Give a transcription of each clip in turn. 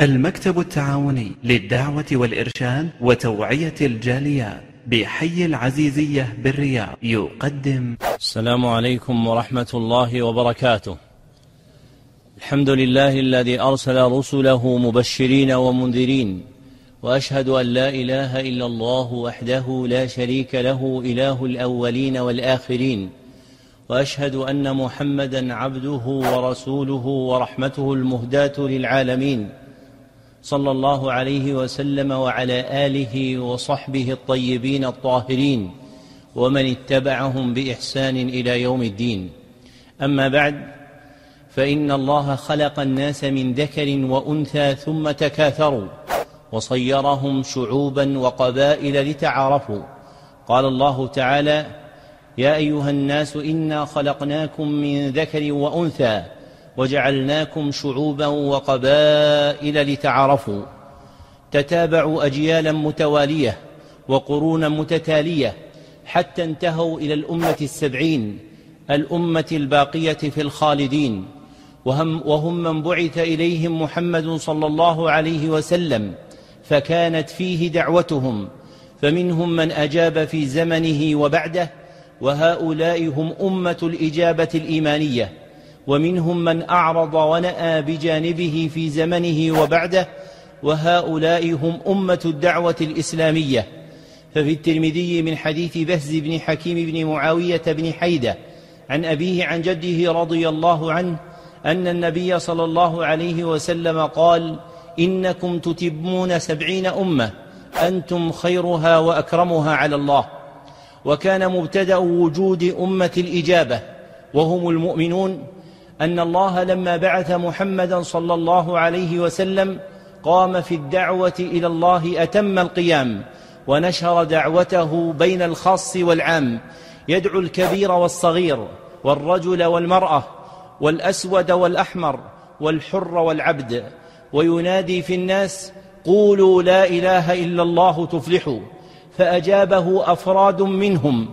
المكتب التعاوني للدعوة والإرشاد وتوعية الجاليات بحي العزيزية بالرياض يقدم. السلام عليكم ورحمة الله وبركاته. الحمد لله الذي أرسل رسله مبشرين ومنذرين وأشهد أن لا إله إلا الله وحده لا شريك له إله الأولين والآخرين وأشهد أن محمدا عبده ورسوله ورحمته المهداة للعالمين. صلى الله عليه وسلم وعلى آله وصحبه الطيبين الطاهرين ومن اتبعهم بإحسان إلى يوم الدين. أما بعد فإن الله خلق الناس من ذكر وأنثى ثم تكاثروا وصيرهم شعوبا وقبائل لتعارفوا. قال الله تعالى يا أيها الناس إنا خلقناكم من ذكر وأنثى وجعلناكم شعوبا وقبائل لتعارفوا. تتابعوا أجيالا متوالية وقرونا متتالية حتى انتهوا إلى الأمة السبعين الأمة الباقية في الخالدين. وهم, وهم من بعث إليهم محمد صلى الله عليه وسلم فكانت فيه دعوتهم. فمنهم من أجاب في زمنه وبعده وهؤلاء هم أمة الإجابة الإيمانية. ومنهم من أعرض ونأى بجانبه في زمنه وبعده وهؤلاء هم أمة الدعوة الإسلامية. ففي الترمذي من حديث بهز بن حكيم بن معاوية بن حيدة عن أبيه عن جده رضي الله عنه أن النبي صلى الله عليه وسلم قال إنكم تتمون سبعين أمة أنتم خيرها وأكرمها على الله. وكان مبتدأ وجود أمة الإجابة وهم المؤمنون أن الله لما بعث محمدا صلى الله عليه وسلم قام في الدعوة إلى الله أتم القيام ونشر دعوته بين الخاص والعام يدعو الكبير والصغير والرجل والمرأة والأسود والأحمر والحر والعبد وينادي في الناس قولوا لا إله إلا الله تفلحوا فأجابه أفراد منهم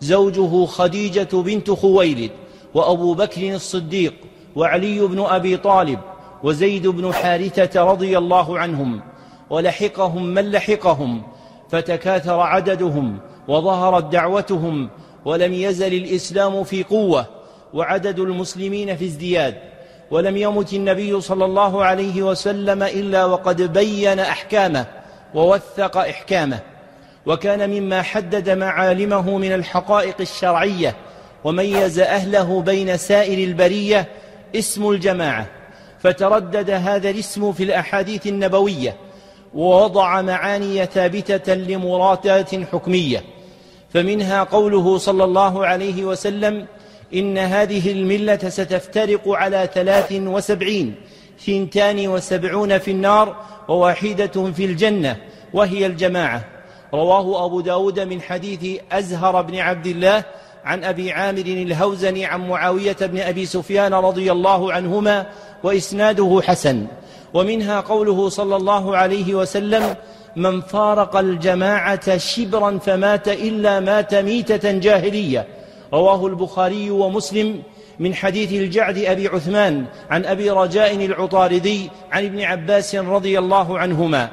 زوجه خديجة بنت خويلد وأبو بكر الصديق وعلي بن أبي طالب وزيد بن حارثة رضي الله عنهم ولحقهم من لحقهم فتكاثر عددهم وظهرت دعوتهم ولم يزل الإسلام في قوة وعدد المسلمين في ازدياد ولم يمت النبي صلى الله عليه وسلم إلا وقد بين أحكامه ووثق إحكامه وكان مما حدد معالمه من الحقائق الشرعية وميز أهله بين سائر البرية اسم الجماعة. فتردد هذا الاسم في الأحاديث النبوية ووضع معاني ثابتة لمراتات حكمية. فمنها قوله صلى الله عليه وسلم إن هذه الملة ستفترق على ثلاث وسبعين ثنتان وسبعون في النار وواحدة في الجنة وهي الجماعة. رواه أبو داود من حديث أزهر بن عبد الله عن أبي عامر الهوزني عن معاوية بن أبي سفيان رضي الله عنهما وإسناده حسن. ومنها قوله صلى الله عليه وسلم من فارق الجماعة شبرا فمات إلا مات ميتة جاهلية رواه البخاري ومسلم من حديث الجعد أبي عثمان عن أبي رجاء العطاردي عن ابن عباس رضي الله عنهما.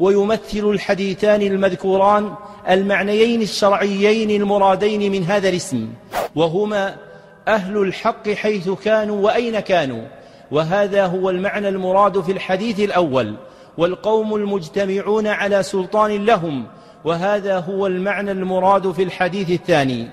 ويمثل الحديثان المذكوران المعنيين الشرعيين المرادين من هذا الاسم وهما أهل الحق حيث كانوا وأين كانوا وهذا هو المعنى المراد في الحديث الأول والقوم المجتمعون على سلطان لهم وهذا هو المعنى المراد في الحديث الثاني.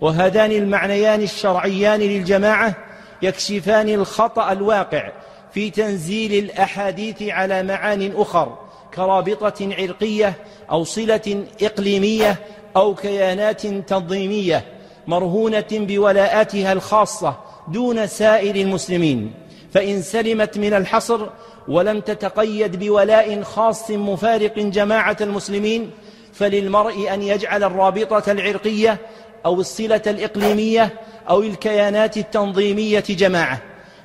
وهذان المعنيان الشرعيان للجماعة يكشفان الخطأ الواقع في تنزيل الأحاديث على معان أخر. كرابطة عرقية أو صلة إقليمية أو كيانات تنظيمية مرهونة بولاءاتها الخاصة دون سائر المسلمين. فإن سلمت من الحصر ولم تتقيد بولاء خاص مفارق جماعة المسلمين فللمرء أن يجعل الرابطة العرقية أو الصلة الإقليمية أو الكيانات التنظيمية جماعة.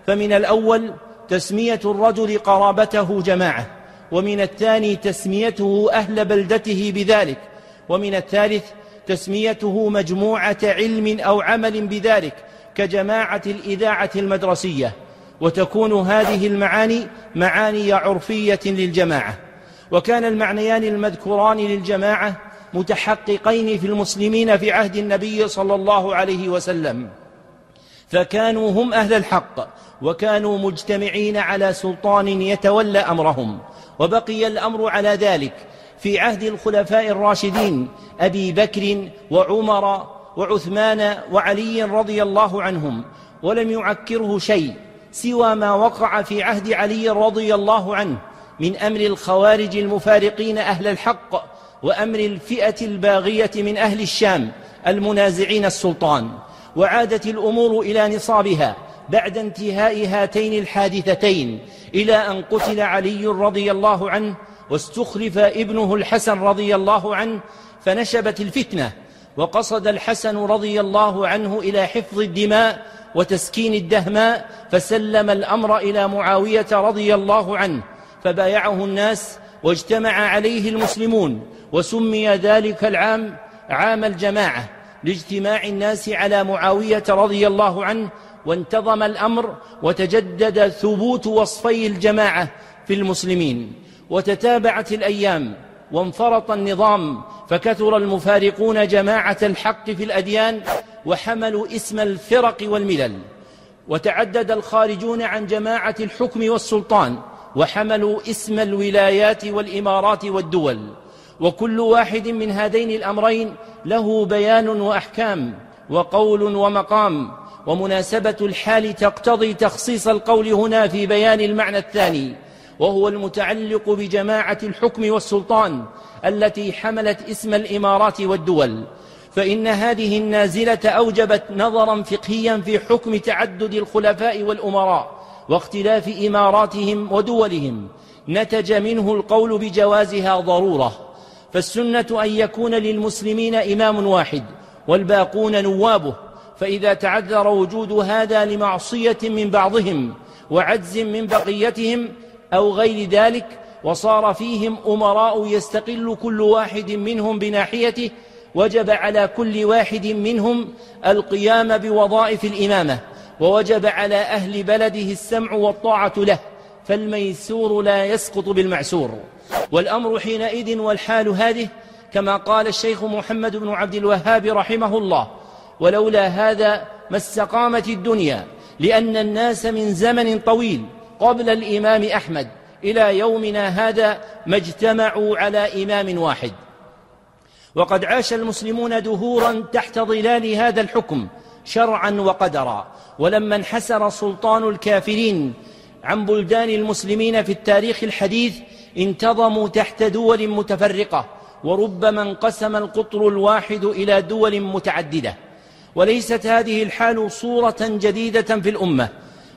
فمن الأول تسمية الرجل قرابته جماعة. ومن الثاني تسميته أهل بلدته بذلك ومن الثالث تسميته مجموعة علم أو عمل بذلك كجماعة الإذاعة المدرسية وتكون هذه المعاني معاني عرفية للجماعة. وكان المعنيان المذكوران للجماعة متحققين في المسلمين في عهد النبي صلى الله عليه وسلم. فكانوا هم أهل الحق وكانوا مجتمعين على سلطان يتولى أمرهم. وبقي الأمر على ذلك في عهد الخلفاء الراشدين أبي بكر وعمر وعثمان وعلي رضي الله عنهم ولم يعكره شيء سوى ما وقع في عهد علي رضي الله عنه من أمر الخوارج المفارقين أهل الحق وأمر الفئة الباغية من أهل الشام المنازعين السلطان وعادت الأمور إلى نصابها بعد انتهاء هاتين الحادثتين إلى أن قتل علي رضي الله عنه واستخلف ابنه الحسن رضي الله عنه فنشبت الفتنة وقصد الحسن رضي الله عنه إلى حفظ الدماء وتسكين الدهماء فسلم الأمر إلى معاوية رضي الله عنه فبايعه الناس واجتمع عليه المسلمون وسمي ذلك العام عام الجماعة لاجتماع الناس على معاوية رضي الله عنه وانتظم الأمر وتجدد ثبوت وصفي الجماعة في المسلمين وتتابعت الأيام وانفرط النظام فكثر المفارقون جماعة الحق في الأديان وحملوا اسم الفرق والملل وتعدد الخارجون عن جماعة الحكم والسلطان وحملوا اسم الولايات والإمارات والدول وكل واحد من هذين الأمرين له بيان وأحكام وقول ومقام ومناسبة الحال تقتضي تخصيص القول هنا في بيان المعنى الثاني وهو المتعلق بجماعة الحكم والسلطان التي حملت اسم الإمارات والدول. فإن هذه النازلة أوجبت نظرا فقهيا في حكم تعدد الخلفاء والأمراء واختلاف إماراتهم ودولهم. نتج منه القول بجوازها ضرورة. فالسنة أن يكون للمسلمين إمام واحد والباقون نوابه. فإذا تعذر وجود هذا لمعصية من بعضهم وعجز من بقيتهم أو غير ذلك وصار فيهم أمراء يستقل كل واحد منهم بناحيته وجب على كل واحد منهم القيام بوظائف الإمامة ووجب على أهل بلده السمع والطاعة له فالميسور لا يسقط بالمعسور. والأمر حينئذ والحال هذه كما قال الشيخ محمد بن عبد الوهاب رحمه الله ولولا هذا ما استقامت الدنيا لأن الناس من زمن طويل قبل الإمام أحمد إلى يومنا هذا ما اجتمعوا على إمام واحد. وقد عاش المسلمون دهورا تحت ظلال هذا الحكم شرعا وقدرا ولما انحسر سلطان الكافرين عن بلدان المسلمين في التاريخ الحديث انتظموا تحت دول متفرقة وربما انقسم القطر الواحد إلى دول متعددة. وليست هذه الحال صورة جديدة في الأمة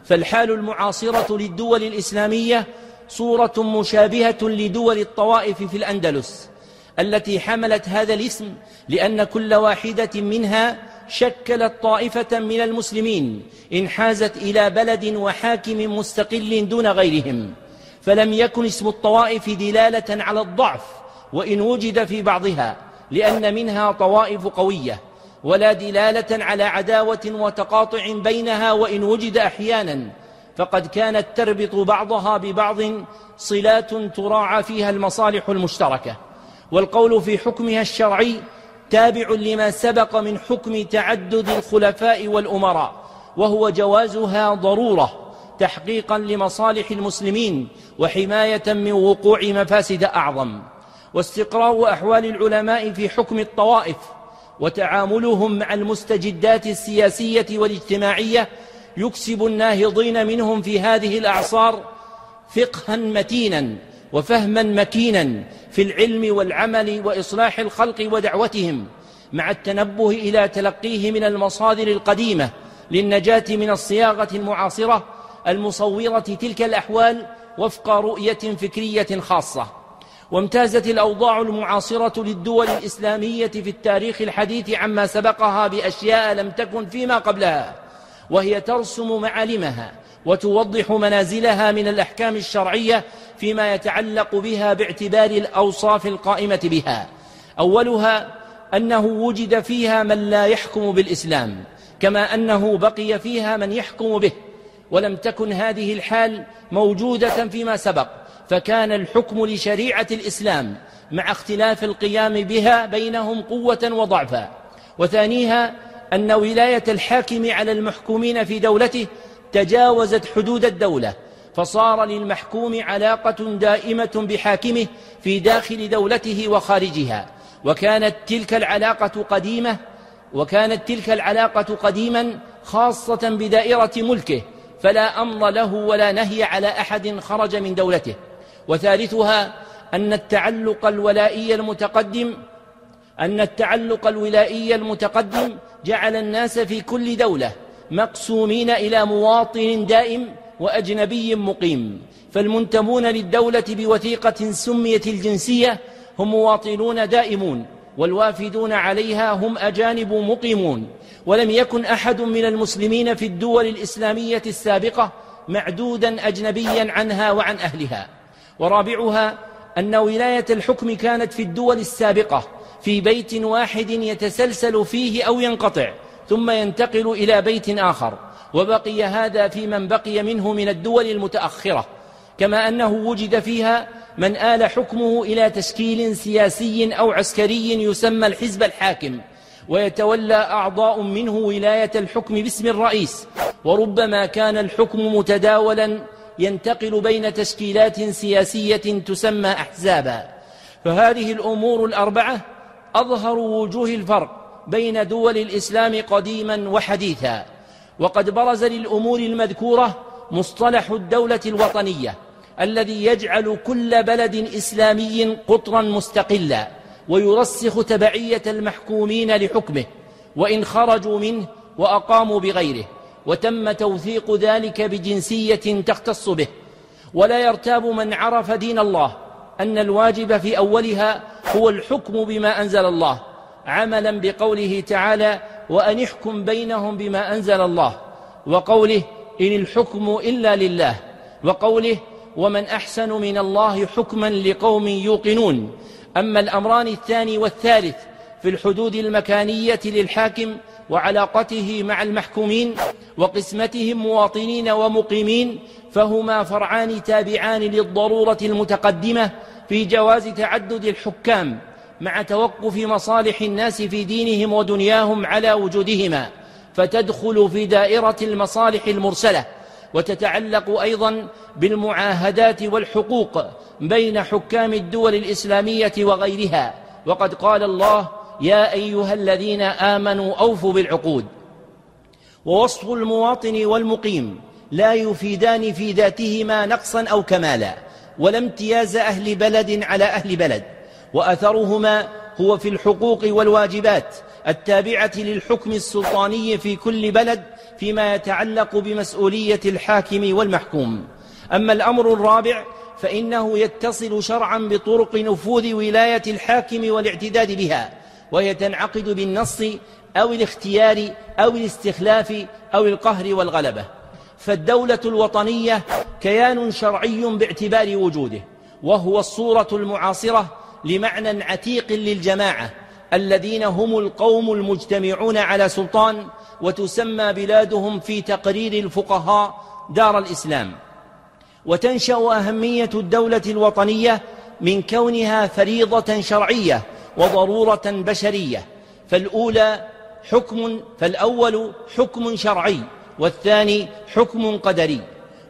فالحال المعاصرة للدول الإسلامية صورة مشابهة لدول الطوائف في الأندلس التي حملت هذا الاسم لأن كل واحدة منها شكلت طائفة من المسلمين انحازت إلى بلد وحاكم مستقل دون غيرهم فلم يكن اسم الطوائف دلالة على الضعف وإن وجد في بعضها لأن منها طوائف قوية. ولا دلالة على عداوة وتقاطع بينها وإن وجد أحيانا فقد كانت تربط بعضها ببعض صلات تراعى فيها المصالح المشتركة. والقول في حكمها الشرعي تابع لما سبق من حكم تعدد الخلفاء والأمراء وهو جوازها ضرورة تحقيقا لمصالح المسلمين وحماية من وقوع مفاسد أعظم. واستقراء أحوال العلماء في حكم الطوائف وتعاملهم مع المستجدات السياسية والاجتماعية يكسب الناهضين منهم في هذه الأعصار فقها متينا وفهما مكينا في العلم والعمل وإصلاح الخلق ودعوتهم مع التنبه إلى تلقيه من المصادر القديمة للنجاة من الصياغة المعاصرة المصورة تلك الأحوال وفق رؤية فكرية خاصة. وامتازت الأوضاع المعاصرة للدول الإسلامية في التاريخ الحديث عما سبقها بأشياء لم تكن فيما قبلها وهي ترسم معالمها وتوضح منازلها من الأحكام الشرعية فيما يتعلق بها باعتبار الأوصاف القائمة بها. أولها أنه وجد فيها من لا يحكم بالإسلام كما أنه بقي فيها من يحكم به ولم تكن هذه الحال موجودة فيما سبق. فكان الحكم لشريعة الإسلام مع اختلاف القيام بها بينهم قوة وضعفا. وثانيها أن ولاية الحاكم على المحكومين في دولته تجاوزت حدود الدولة فصار للمحكوم علاقة دائمة بحاكمه في داخل دولته وخارجها. وكانت تلك العلاقة قديمة وكانت تلك العلاقة قديما خاصة بدائرة ملكه فلا أمر له ولا نهي على أحد خرج من دولته. وثالثها أن التعلق الولائي المتقدم أن التعلق الولائي المتقدم جعل الناس في كل دولة مقسومين إلى مواطن دائم وأجنبي مقيم. فالمنتمون للدولة بوثيقة سميت الجنسية هم مواطنون دائمون والوافدون عليها هم أجانب مقيمون. ولم يكن أحد من المسلمين في الدول الإسلامية السابقة معدودا أجنبيا عنها وعن أهلها. ورابعها أن ولاية الحكم كانت في الدول السابقة في بيت واحد يتسلسل فيه أو ينقطع ثم ينتقل إلى بيت آخر. وبقي هذا في من بقي منه من الدول المتأخرة كما أنه وجد فيها من آل حكمه إلى تشكيل سياسي أو عسكري يسمى الحزب الحاكم. ويتولى أعضاء منه ولاية الحكم باسم الرئيس. وربما كان الحكم متداولا ينتقل بين تشكيلات سياسية تسمى أحزابا. فهذه الأمور الأربعة أظهر وجوه الفرق بين دول الإسلام قديما وحديثا. وقد برز للأمور المذكورة مصطلح الدولة الوطنية الذي يجعل كل بلد إسلامي قطرا مستقلا ويرسخ تبعية المحكومين لحكمه وإن خرجوا منه وأقاموا بغيره. وتم توثيق ذلك بجنسية تختص به ولا يرتاب من عرف دين الله أن الواجب في أولها هو الحكم بما أنزل الله عملا بقوله تعالى وأن احكم بينهم بما أنزل الله وقوله إن الحكم إلا لله وقوله ومن أحسن من الله حكما لقوم يوقنون أما الأمران الثاني والثالث في الحدود المكانية للحاكم وعلاقته مع المحكومين وقسمتهم مواطنين ومقيمين فهما فرعان تابعان للضرورة المتقدمة في جواز تعدد الحكام مع توقف مصالح الناس في دينهم ودنياهم على وجودهما فتدخل في دائرة المصالح المرسلة وتتعلق أيضا بالمعاهدات والحقوق بين حكام الدول الإسلامية وغيرها. وقد قال الله يا أيها الذين آمنوا أوفوا بالعقود. ووصف المواطن والمقيم لا يفيدان في ذاتهما نقصا أو كمالا ولا امتياز أهل بلد على أهل بلد. وأثرهما هو في الحقوق والواجبات التابعة للحكم السلطاني في كل بلد فيما يتعلق بمسؤولية الحاكم والمحكوم. أما الأمر الرابع فإنه يتصل شرعا بطرق نفوذ ولاية الحاكم والاعتداد بها وهي تنعقد بالنص أو الاختيار أو الاستخلاف أو القهر والغلبة. فالدولة الوطنية كيان شرعي باعتبار وجوده وهو الصورة المعاصرة لمعنى عتيق للجماعة الذين هم القوم المجتمعون على سلطان وتسمى بلادهم في تقرير الفقهاء دار الإسلام. وتنشأ أهمية الدولة الوطنية من كونها فريضة شرعية وضرورة بشرية فالأولى حكم فالأول حكم شرعي والثاني حكم قدري.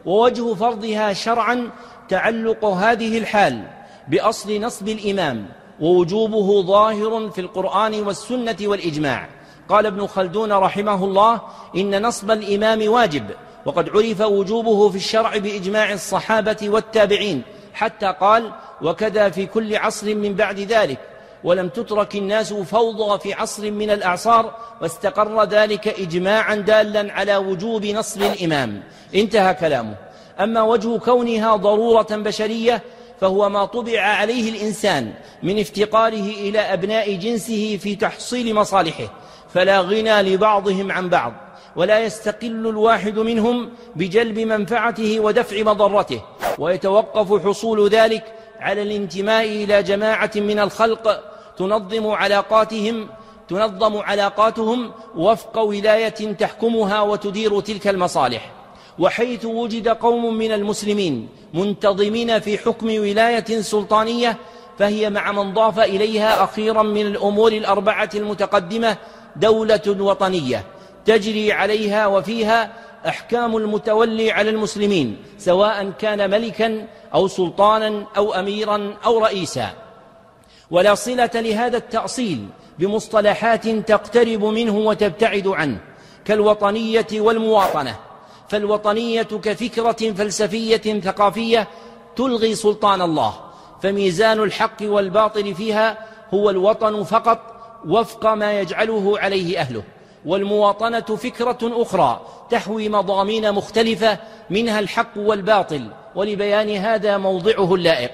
ووجه فرضها شرعا تعلق هذه الحال بأصل نصب الإمام ووجوبه ظاهر في القرآن والسنة والإجماع. قال ابن خلدون رحمه الله إن نصب الإمام واجب وقد عرف وجوبه في الشرع بإجماع الصحابة والتابعين حتى قال وكذا في كل عصر من بعد ذلك. ولم تترك الناس فوضى في عصر من الأعصار واستقر ذلك إجماعا دالا على وجوب نصب الإمام. انتهى كلامه. أما وجه كونها ضرورة بشرية فهو ما طبع عليه الإنسان من افتقاره إلى أبناء جنسه في تحصيل مصالحه. فلا غنى لبعضهم عن بعض ولا يستقل الواحد منهم بجلب منفعته ودفع مضرته. ويتوقف حصول ذلك على الانتماء إلى جماعة من الخلق تنظم علاقاتهم تنظم علاقاتهم وفق ولاية تحكمها وتدير تلك المصالح. وحيث وجد قوم من المسلمين منتظمين في حكم ولاية سلطانية فهي مع من ضاف إليها أخيرا من الأمور الأربعة المتقدمة دولة وطنية. تجري عليها وفيها أحكام المتولي على المسلمين سواء كان ملكا أو سلطانا أو أميرا أو رئيسا. ولا صلة لهذا التأصيل بمصطلحات تقترب منه وتبتعد عنه كالوطنية والمواطنة. فالوطنية كفكرة فلسفية ثقافية تلغي سلطان الله فميزان الحق والباطل فيها هو الوطن فقط وفق ما يجعله عليه أهله. والمواطنة فكرة أخرى تحوي مضامين مختلفة منها الحق والباطل ولبيان هذا موضعه اللائق.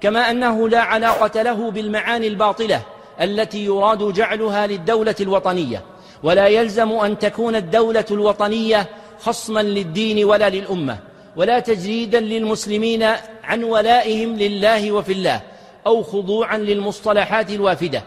كما أنه لا علاقة له بالمعاني الباطلة التي يراد جعلها للدولة الوطنية. ولا يلزم أن تكون الدولة الوطنية خصما للدين ولا للأمة ولا تجريدا للمسلمين عن ولائهم لله وفي الله أو خضوعا للمصطلحات الوافدة.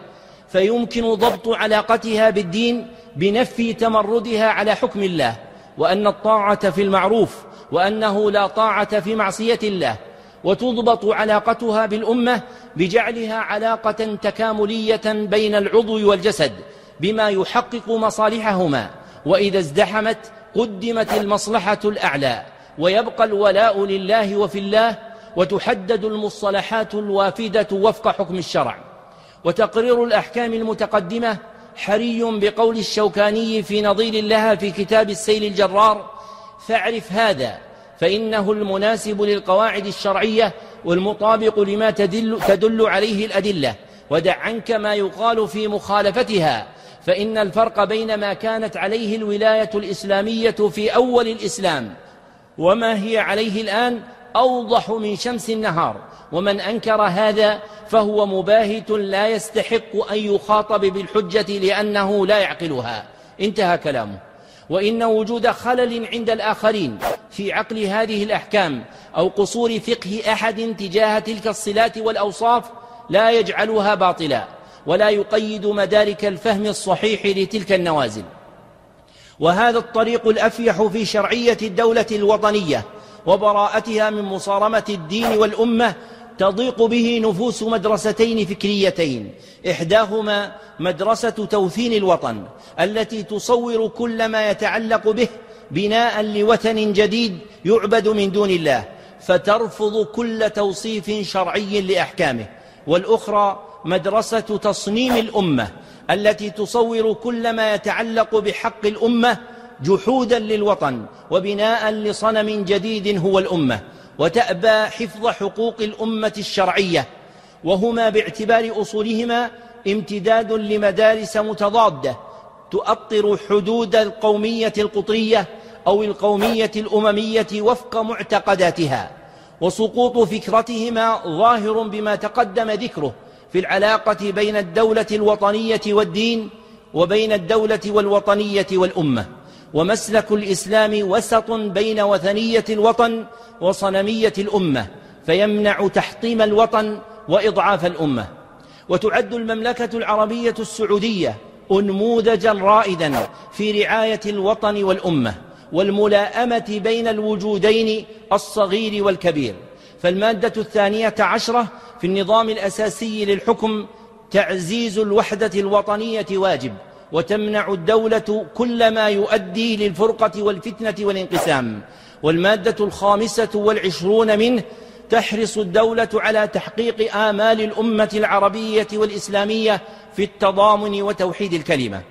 فيمكن ضبط علاقتها بالدين بنفي تمردها على حكم الله وأن الطاعة في المعروف وأنه لا طاعة في معصية الله. وتضبط علاقتها بالأمة بجعلها علاقة تكاملية بين العضو والجسد بما يحقق مصالحهما. وإذا ازدحمت قدمت المصلحة الأعلى ويبقى الولاء لله وفي الله وتحدد المصطلحات الوافدة وفق حكم الشرع. وتقرير الأحكام المتقدمة حري بقول الشوكاني في نظير لها في كتاب السيل الجرار فاعرف هذا فإنه المناسب للقواعد الشرعية والمطابق لما تدل, تدل عليه الأدلة. ودع عنك ما يقال في مخالفتها. فإن الفرق بين ما كانت عليه الولاية الإسلامية في أول الإسلام وما هي عليه الآن أوضح من شمس النهار. ومن أنكر هذا فهو مباهت لا يستحق أن يخاطب بالحجة لأنه لا يعقلها. انتهى كلامه. وإن وجود خلل عند الآخرين في عقل هذه الأحكام أو قصور فقه أحد تجاه تلك الصلات والأوصاف لا يجعلها باطلا ولا يقيد مدارك الفهم الصحيح لتلك النوازل. وهذا الطريق الأفيح في شرعية الدولة الوطنية وبراءتها من مصارمة الدين والأمة تضيق به نفوس مدرستين فكريتين. إحداهما مدرسة توثين الوطن التي تصور كل ما يتعلق به بناء لوثن جديد يعبد من دون الله فترفض كل توصيف شرعي لأحكامه. والأخرى مدرسة تصنيم الأمة التي تصور كل ما يتعلق بحق الأمة جحودا للوطن وبناء لصنم جديد هو الأمة. وتأبى حفظ حقوق الأمة الشرعية وهما باعتبار أصولهما امتداد لمدارس متضادة تؤطر حدود القومية القطرية أو القومية الأممية وفق معتقداتها وسقوط فكرتهما ظاهر بما تقدم ذكره في العلاقة بين الدولة الوطنية والدين وبين الدولة والوطنية والأمة. ومسلك الإسلام وسط بين وثنية الوطن وصنمية الأمة فيمنع تحطيم الوطن وإضعاف الأمة. وتعد المملكة العربية السعودية أنموذجا رائدا في رعاية الوطن والأمة والملاءمة بين الوجودين الصغير والكبير. فالمادة الثانية عشرة في النظام الأساسي للحكم تعزيز الوحدة الوطنية واجب. وتمنع الدولة كل ما يؤدي للفرقة والفتنة والانقسام. والمادة الخامسة والعشرون منه تحرص الدولة على تحقيق آمال الأمة العربية والإسلامية في التضامن وتوحيد الكلمة.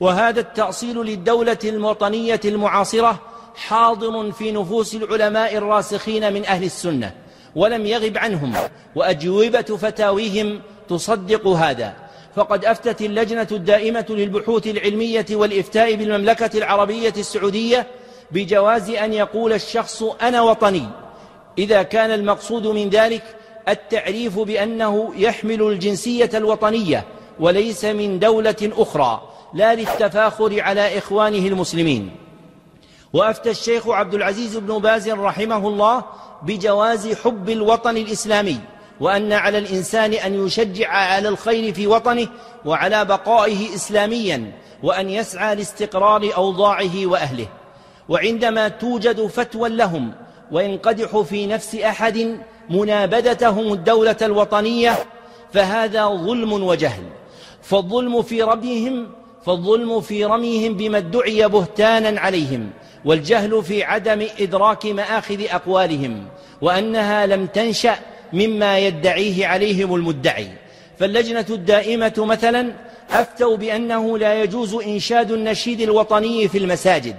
وهذا التأصيل للدولة الوطنية المعاصرة حاضر في نفوس العلماء الراسخين من أهل السنة ولم يغب عنهم وأجوبة فتاويهم تصدق هذا. فقد أفتت اللجنة الدائمة للبحوث العلمية والإفتاء بالمملكة العربية السعودية بجواز أن يقول الشخص أنا وطني. إذا كان المقصود من ذلك التعريف بأنه يحمل الجنسية الوطنية وليس من دولة أخرى لا للتفاخر على إخوانه المسلمين. وأفتى الشيخ عبد العزيز بن باز رحمه الله بجواز حب الوطن الإسلامي. وأن على الإنسان أن يشجع على الخير في وطنه وعلى بقائه إسلاميا وأن يسعى لاستقرار أوضاعه وأهله. وعندما توجد فتوى لهم وينقدح في نفس أحد منابذتهم الدولة الوطنية فهذا ظلم وجهل. فالظلم في رميهم فالظلم في رميهم بما ادعي بهتانا عليهم والجهل في عدم إدراك مآخذ أقوالهم وأنها لم تنشأ مما يدعيه عليهم المدعي. فاللجنة الدائمة مثلا أفتوا بأنه لا يجوز إنشاد النشيد الوطني في المساجد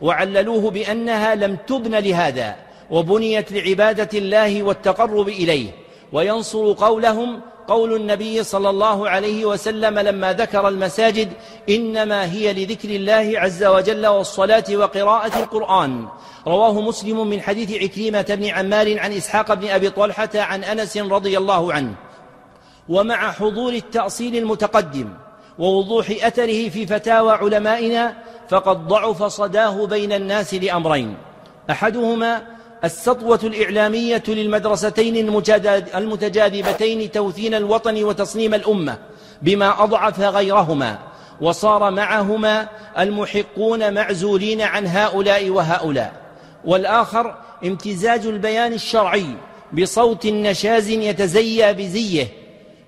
وعللوه بأنها لم تبن لهذا وبنيت لعبادة الله والتقرب إليه. وينصر قولهم قول النبي صلى الله عليه وسلم لما ذكر المساجد إنما هي لذكر الله عز وجل والصلاة وقراءة القرآن. رواه مسلم من حديث عكريمة بن عمار عن إسحاق بن أبي طلحة عن أنس رضي الله عنه ومع حضور التأصيل المتقدم ووضوح أثره في فتاوى علمائنا فقد ضعف صداه بين الناس لأمرين. أحدهما السطوة الإعلامية للمدرستين المتجاذبتين توثين الوطن وتصنيم الأمة بما أضعف غيرهما وصار معهما المحقون معزولين عن هؤلاء وهؤلاء. والآخر امتزاج البيان الشرعي بصوت نشاز يتزيى بزيه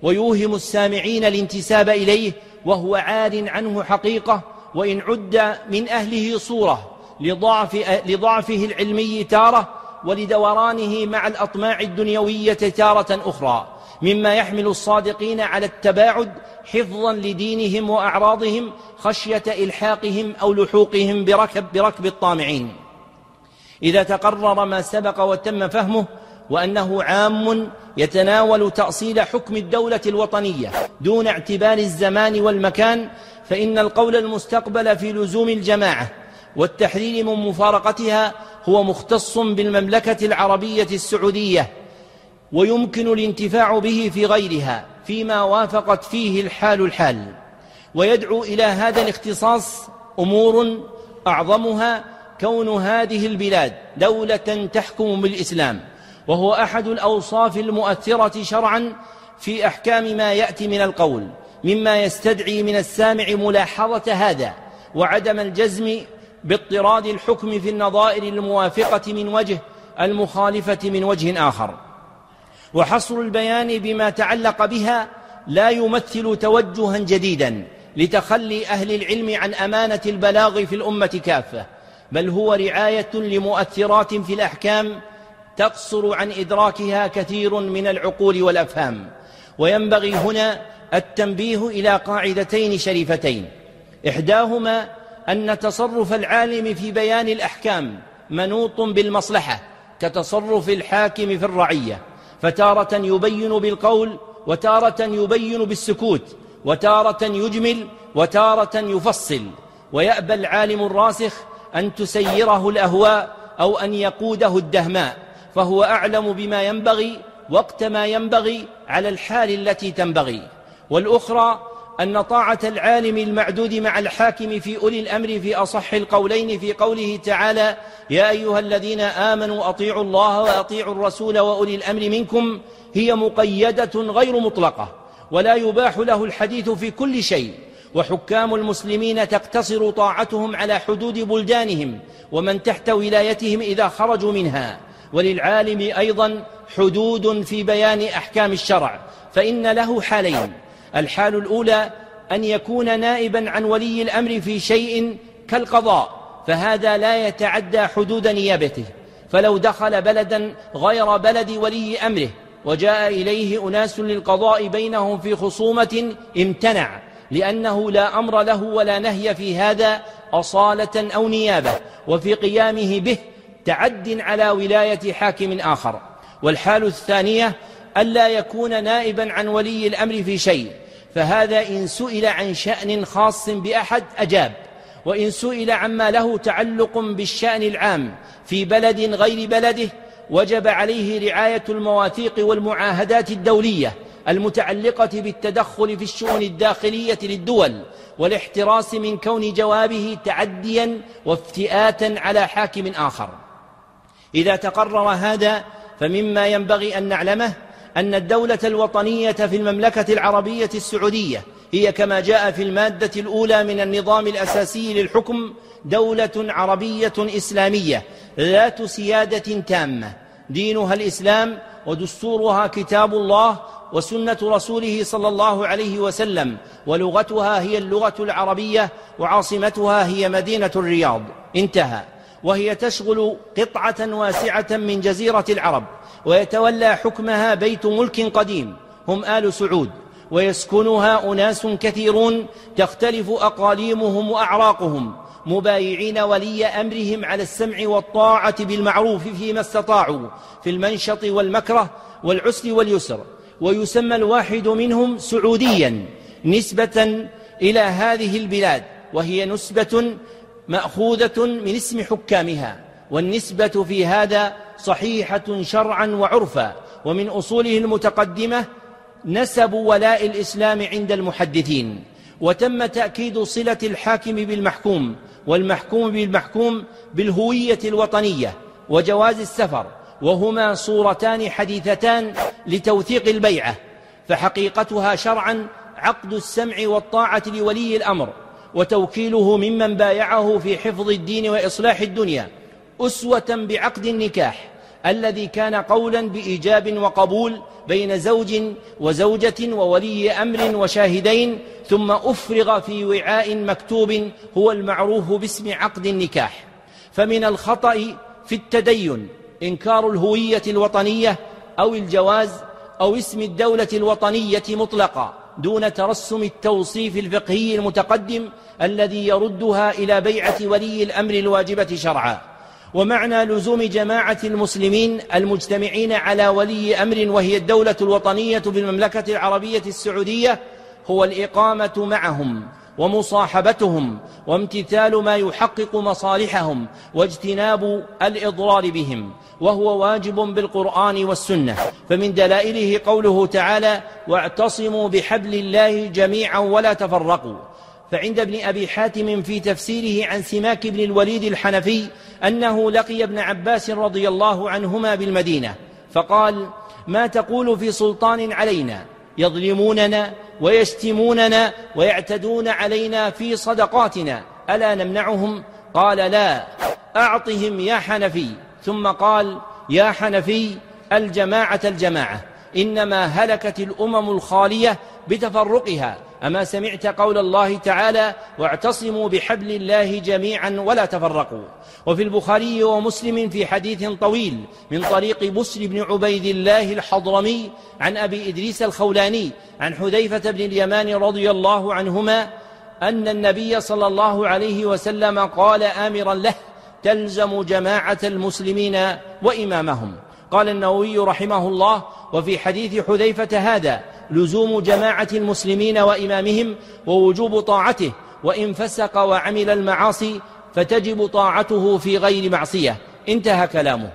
ويوهم السامعين الانتساب إليه وهو عار عنه حقيقة وإن عد من أهله صورة لضعف لضعفه العلمي تارة ولدورانه مع الأطماع الدنيوية تارة أخرى مما يحمل الصادقين على التباعد حفظا لدينهم وأعراضهم خشية إلحاقهم أو لحوقهم بركب, بركب الطامعين. إذا تقرر ما سبق وتم فهمه وأنه عام يتناول تأصيل حكم الدولة الوطنية دون اعتبار الزمان والمكان فإن القول المستقبل في لزوم الجماعة والتحرير من مفارقتها هو مختص بالمملكة العربية السعودية ويمكن الانتفاع به في غيرها فيما وافقت فيه الحال الحال. ويدعو إلى هذا الاختصاص أمور أعظمها كون هذه البلاد دولة تحكم بالإسلام وهو أحد الأوصاف المؤثرة شرعا في أحكام ما يأتي من القول مما يستدعي من السامع ملاحظة هذا وعدم الجزم باضطراد الحكم في النظائر الموافقة من وجه المخالفة من وجه آخر. وحصر البيان بما تعلق بها لا يمثل توجها جديدا لتخلي أهل العلم عن أمانة البلاغ في الأمة كافة. بل هو رعاية لمؤثرات في الأحكام تقصر عن إدراكها كثير من العقول والأفهام. وينبغي هنا التنبيه إلى قاعدتين شريفتين. إحداهما أن تصرف العالم في بيان الأحكام منوط بالمصلحة كتصرف الحاكم في الرعية فتارة يبين بالقول وتارة يبين بالسكوت وتارة يجمل وتارة يفصل. ويأبى العالم الراسخ أن تسيره الأهواء أو أن يقوده الدهماء فهو أعلم بما ينبغي وقت ما ينبغي على الحال التي تنبغي. والأخرى أن طاعة العالم المعدود مع الحاكم في أولي الأمر في أصح القولين في قوله تعالى يا أيها الذين آمنوا أطيعوا الله وأطيعوا الرسول وأولي الأمر منكم هي مقيدة غير مطلقة ولا يباح له الحديث في كل شيء. وحكام المسلمين تقتصر طاعتهم على حدود بلدانهم ومن تحت ولايتهم إذا خرجوا منها. وللعالم أيضا حدود في بيان أحكام الشرع. فإن له حالين. الحال الأولى أن يكون نائبا عن ولي الأمر في شيء كالقضاء فهذا لا يتعدى حدود نيابته. فلو دخل بلدا غير بلد ولي أمره وجاء إليه أناس للقضاء بينهم في خصومة امتنع. لأنه لا أمر له ولا نهي في هذا أصالة أو نيابة وفي قيامه به تعد على ولاية حاكم آخر. والحال الثانية ألا يكون نائبا عن ولي الأمر في شيء فهذا إن سئل عن شأن خاص بأحد أجاب. وإن سئل عما له تعلق بالشأن العام في بلد غير بلده وجب عليه رعاية المواثيق والمعاهدات الدولية المتعلقة بالتدخل في الشؤون الداخلية للدول والاحتراس من كون جوابه تعديا وافتئاتا على حاكم آخر. إذا تقرر هذا فمما ينبغي أن نعلمه أن الدولة الوطنية في المملكة العربية السعودية هي كما جاء في المادة الأولى من النظام الأساسي للحكم دولة عربية إسلامية ذات سيادة تامة. دينها الإسلام ودستورها كتاب الله وسنة رسوله صلى الله عليه وسلم ولغتها هي اللغة العربية وعاصمتها هي مدينة الرياض. انتهى. وهي تشغل قطعة واسعة من جزيرة العرب ويتولى حكمها بيت ملك قديم هم آل سعود. ويسكنها أناس كثيرون تختلف أقاليمهم وأعراقهم. مبايعين ولي أمرهم على السمع والطاعة بالمعروف فيما استطاعوا في المنشط والمكره والعسر واليسر. ويسمى الواحد منهم سعوديا نسبة إلى هذه البلاد وهي نسبة مأخوذة من اسم حكامها والنسبة في هذا صحيحة شرعا وعرفا ومن أصوله المتقدمة نسب ولاء الإسلام عند المحدثين وتم تأكيد صلة الحاكم بالمحكوم والمحكوم بالمحكوم بالهوية الوطنية وجواز السفر وهما صورتان حديثتان لتوثيق البيعة فحقيقتها شرعا عقد السمع والطاعة لولي الأمر وتوكيله ممن بايعه في حفظ الدين وإصلاح الدنيا أسوة بعقد النكاح الذي كان قولا بإيجاب وقبول بين زوج وزوجة وولي أمر وشاهدين ثم أفرغ في وعاء مكتوب هو المعروف باسم عقد النكاح. فمن الخطأ في التدين إنكار الهوية الوطنية أو الجواز أو اسم الدولة الوطنية مطلقا دون ترسم التوصيف الفقهي المتقدم الذي يردها إلى بيعة ولي الأمر الواجبة شرعا. ومعنى لزوم جماعة المسلمين المجتمعين على ولي أمر وهي الدولة الوطنية بالمملكة العربية السعودية هو الإقامة معهم. ومصاحبتهم وامتثال ما يحقق مصالحهم واجتناب الإضرار بهم وهو واجب بالقرآن والسنة. فمن دلائله قوله تعالى واعتصموا بحبل الله جميعا ولا تفرقوا فعند ابن أبي حاتم في تفسيره عن سماك بن الوليد الحنفي أنه لقي ابن عباس رضي الله عنهما بالمدينة فقال ما تقول في سلطان علينا يظلموننا ويشتموننا ويعتدون علينا في صدقاتنا ألا نمنعهم؟ قال لا أعطهم يا حنفي. ثم قال يا حنفي الجماعة الجماعة إنما هلكت الأمم الخالية بتفرقها أما سمعت قول الله تعالى واعتصموا بحبل الله جميعا ولا تفرقوا. وفي البخاري ومسلم في حديث طويل من طريق بسر بن عبيد الله الحضرمي عن أبي إدريس الخولاني عن حذيفة بن اليمان رضي الله عنهما أن النبي صلى الله عليه وسلم قال آمرا له تلزم جماعة المسلمين وإمامهم. قال النووي رحمه الله وفي حديث حذيفة هذا لزوم جماعة المسلمين وإمامهم ووجوب طاعته وإن فسق وعمل المعاصي فتجب طاعته في غير معصية. انتهى كلامه.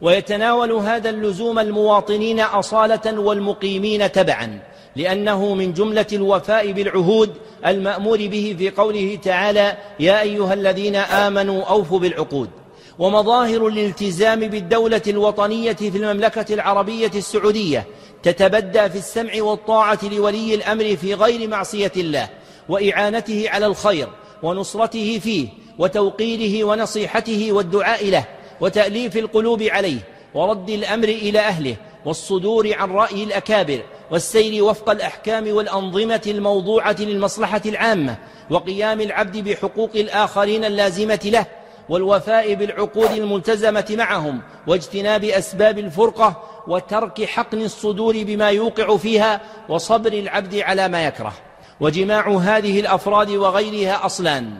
ويتناول هذا اللزوم المواطنين أصالة والمقيمين تبعا لأنه من جملة الوفاء بالعهود المأمور به في قوله تعالى يا أيها الذين آمنوا أوفوا بالعقود ومظاهر الالتزام بالدولة الوطنية في المملكة العربية السعودية تتبدى في السمع والطاعة لولي الأمر في غير معصية الله وإعانته على الخير ونصرته فيه وتوقيره ونصيحته والدعاء له وتأليف القلوب عليه ورد الأمر إلى أهله والصدور عن رأي الأكابر والسير وفق الأحكام والأنظمة الموضوعة للمصلحة العامة وقيام العبد بحقوق الآخرين اللازمة له والوفاء بالعقود الملتزمة معهم واجتناب أسباب الفرقة وترك حقن الصدور بما يوقع فيها وصبر العبد على ما يكره. وجماع هذه الأفراد وغيرها أصلان.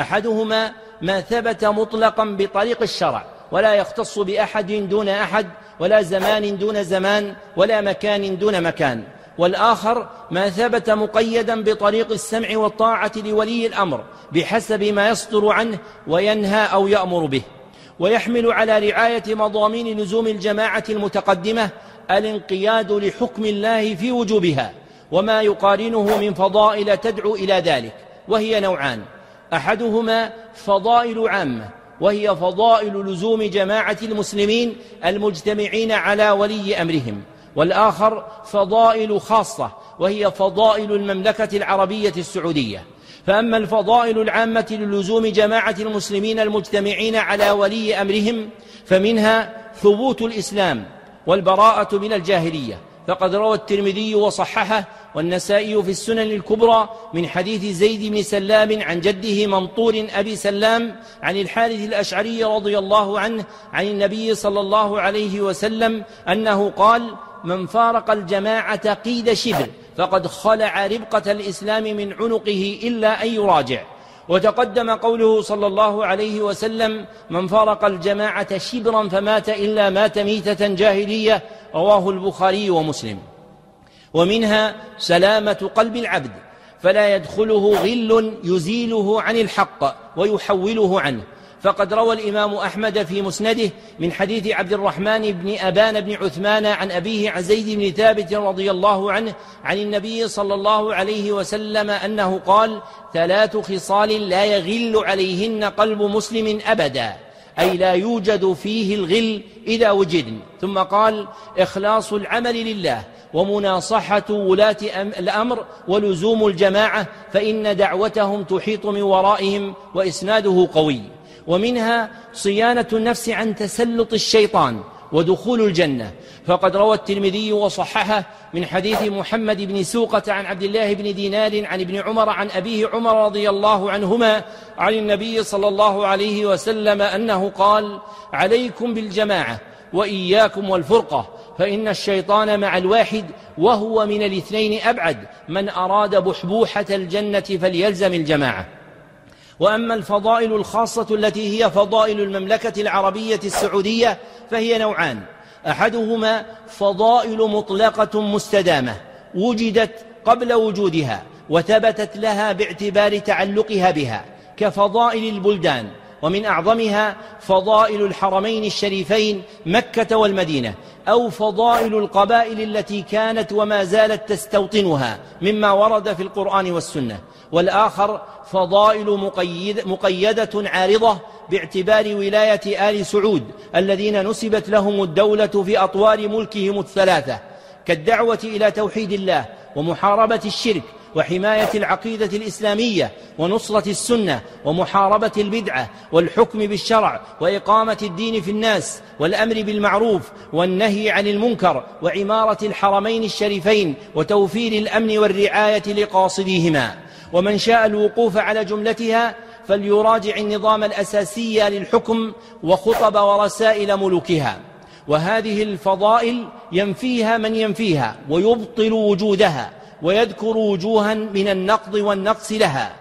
أحدهما ما ثبت مطلقا بطريق الشرع ولا يختص بأحد دون أحد ولا زمان دون زمان ولا مكان دون مكان. والآخر ما ثبت مقيدا بطريق السمع والطاعة لولي الأمر بحسب ما يصدر عنه وينهى أو يأمر به. ويحمل على رعاية مضامين لزوم الجماعة المتقدمة الانقياد لحكم الله في وجوبها وما يقارنه من فضائل تدعو إلى ذلك وهي نوعان. أحدهما فضائل عامة وهي فضائل لزوم جماعة المسلمين المجتمعين على ولي أمرهم. والآخر فضائل خاصة وهي فضائل المملكة العربية السعودية. فأما الفضائل العامة للزوم جماعة المسلمين المجتمعين على ولي أمرهم فمنها ثبوت الإسلام والبراءة من الجاهلية. فقد روى الترمذي وصححه والنسائي في السنن الكبرى من حديث زيد بن سلام عن جده منطور أبي سلام عن الحارث الأشعري رضي الله عنه عن النبي صلى الله عليه وسلم أنه قال من فارق الجماعة قيد شبر فقد خلع ربقة الإسلام من عنقه إلا أن يراجع. وتقدم قوله صلى الله عليه وسلم من فارق الجماعة شبرا فمات إلا مات ميتة جاهلية. رواه البخاري ومسلم. ومنها سلامة قلب العبد فلا يدخله غل يزيله عن الحق ويحوله عنه. فقد روى الإمام أحمد في مسنده من حديث عبد الرحمن بن أبان بن عثمان عن أبيه عن زيد بن ثابت رضي الله عنه عن النبي صلى الله عليه وسلم أنه قال ثلاث خصال لا يغل عليهن قلب مسلم أبدا أي لا يوجد فيه الغل إذا وجد ثم قال إخلاص العمل لله ومناصحة ولاة الأمر ولزوم الجماعة فإن دعوتهم تحيط من ورائهم وإسناده قوي. ومنها صيانة النفس عن تسلط الشيطان ودخول الجنة. فقد روى الترمذي وصححه من حديث محمد بن سوقة عن عبد الله بن دينار عن ابن عمر عن أبيه عمر رضي الله عنهما عن النبي صلى الله عليه وسلم أنه قال عليكم بالجماعة وإياكم والفرقة فإن الشيطان مع الواحد وهو من الاثنين أبعد من أراد بحبوحة الجنة فليلزم الجماعة. وأما الفضائل الخاصة التي هي فضائل المملكة العربية السعودية فهي نوعان. أحدهما فضائل مطلقة مستدامة وجدت قبل وجودها وثبتت لها باعتبار تعلقها بها كفضائل البلدان ومن أعظمها فضائل الحرمين الشريفين مكة والمدينة أو فضائل القبائل التي كانت وما زالت تستوطنها مما ورد في القرآن والسنة. والآخر فضائل مقيد مقيدة عارضة باعتبار ولاية آل سعود الذين نسبت لهم الدولة في أطوار ملكهم الثلاثة كالدعوة إلى توحيد الله ومحاربة الشرك وحماية العقيدة الإسلامية ونصرة السنة ومحاربة البدعة والحكم بالشرع وإقامة الدين في الناس والأمر بالمعروف والنهي عن المنكر وعمارة الحرمين الشريفين وتوفير الأمن والرعاية لقاصديهما. ومن شاء الوقوف على جملتها فليراجع النظام الأساسي للحكم وخطب ورسائل ملوكها. وهذه الفضائل ينفيها من ينفيها ويبطل وجودها ويذكر وجوها من النقض والنقص لها.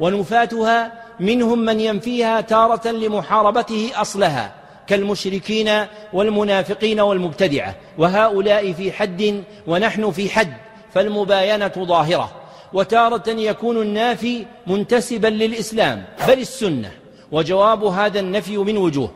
ونفاتها منهم من ينفيها تارة لمحاربته أصلها كالمشركين والمنافقين والمبتدعة. وهؤلاء في حد ونحن في حد فالمباينة ظاهرة. وتارة يكون النافي منتسبا للإسلام بل السنة. وجواب هذا النفي من وجوه.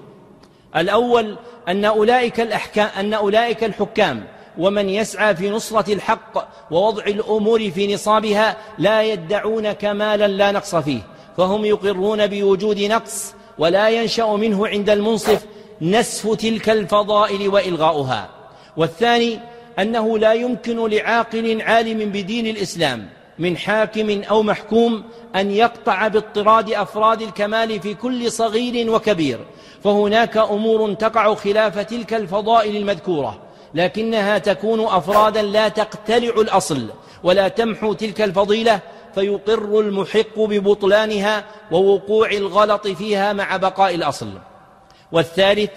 الأول أن أولئك, الأحكام أن أولئك الحكام ومن يسعى في نصرة الحق ووضع الأمور في نصابها لا يدعون كمالا لا نقص فيه. فهم يقرون بوجود نقص ولا ينشأ منه عند المنصف نسف تلك الفضائل وإلغاؤها. والثاني أنه لا يمكن لعاقل عالم بدين الإسلام من حاكم أو محكوم أن يقطع باضطراد أفراد الكمال في كل صغير وكبير. فهناك أمور تقع خلاف تلك الفضائل المذكورة لكنها تكون أفرادا لا تقتلع الأصل ولا تمحو تلك الفضيلة فيقر المحق ببطلانها ووقوع الغلط فيها مع بقاء الأصل. والثالث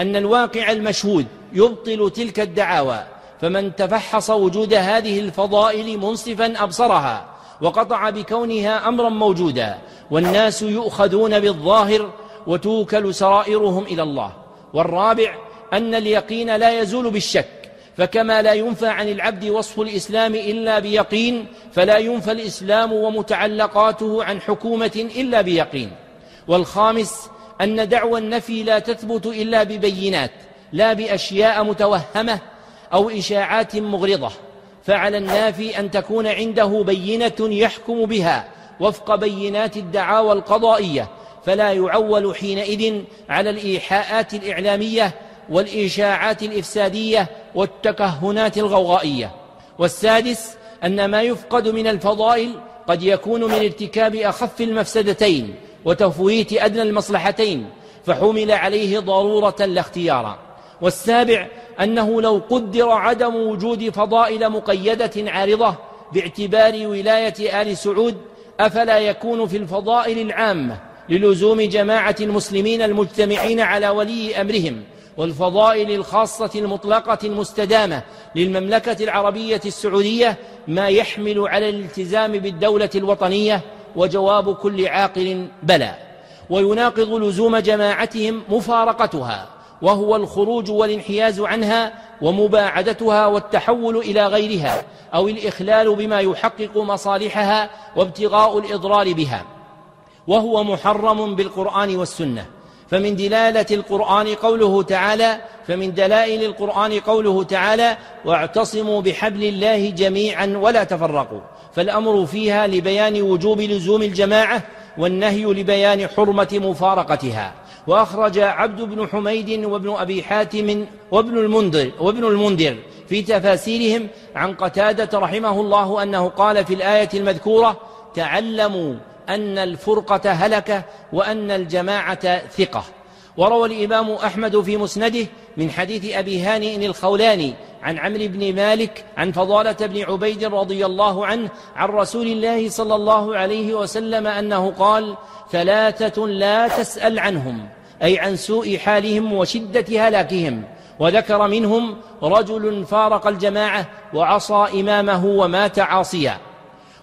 أن الواقع المشهود يبطل تلك الدعاوى فمن تفحص وجود هذه الفضائل منصفا أبصرها وقطع بكونها أمرا موجودا والناس يؤخذون بالظاهر وتوكل سرائرهم إلى الله. والرابع أن اليقين لا يزول بالشك فكما لا ينفى عن العبد وصف الإسلام إلا بيقين فلا ينفى الإسلام ومتعلقاته عن حكومة إلا بيقين. والخامس أن دعوى النفي لا تثبت إلا ببينات لا بأشياء متوهمة أو إشاعات مغرضة فعلى النافي أن تكون عنده بينة يحكم بها وفق بينات الدعاوى القضائية فلا يعول حينئذ على الإيحاءات الإعلامية والإشاعات الإفسادية والتكهنات الغوغائية. والسادس أن ما يفقد من الفضائل قد يكون من ارتكاب أخف المفسدتين وتفويت أدنى المصلحتين فحمل عليه ضرورة لا اختيارا والسابع أنه لو قدر عدم وجود فضائل مقيدة عارضة باعتبار ولاية آل سعود أفلا يكون في الفضائل العامة للزوم جماعة المسلمين المجتمعين على ولي أمرهم والفضائل الخاصة المطلقة المستدامة للمملكة العربية السعودية ما يحمل على الالتزام بالدولة الوطنية وجواب كل عاقل بلى. ويناقض لزوم جماعتهم مفارقتها. وهو الخروج والانحياز عنها ومباعدتها والتحول إلى غيرها أو الإخلال بما يحقق مصالحها وابتغاء الإضرار بها. وهو محرم بالقرآن والسنة. فمن دلالة القرآن قوله تعالى فمن دلائل القرآن قوله تعالى واعتصموا بحبل الله جميعا ولا تفرقوا. فالأمر فيها لبيان وجوب لزوم الجماعة والنهي لبيان حرمة مفارقتها. وأخرج عبد بن حميد وابن أبي حاتم وابن المنذر, وابن المنذر في تفاسيرهم عن قتادة رحمه الله أنه قال في الآية المذكورة تعلموا أن الفرقة هلكة وأن الجماعة ثقة وروى الإمام أحمد في مسنده من حديث أبي هانئ الخولاني عن عمرو بن مالك عن فضالة بن عبيد رضي الله عنه عن رسول الله صلى الله عليه وسلم أنه قال ثلاثة لا تسأل عنهم أي عن سوء حالهم وشدة هلاكهم. وذكر منهم رجل فارق الجماعة وعصى إمامه ومات عاصيا.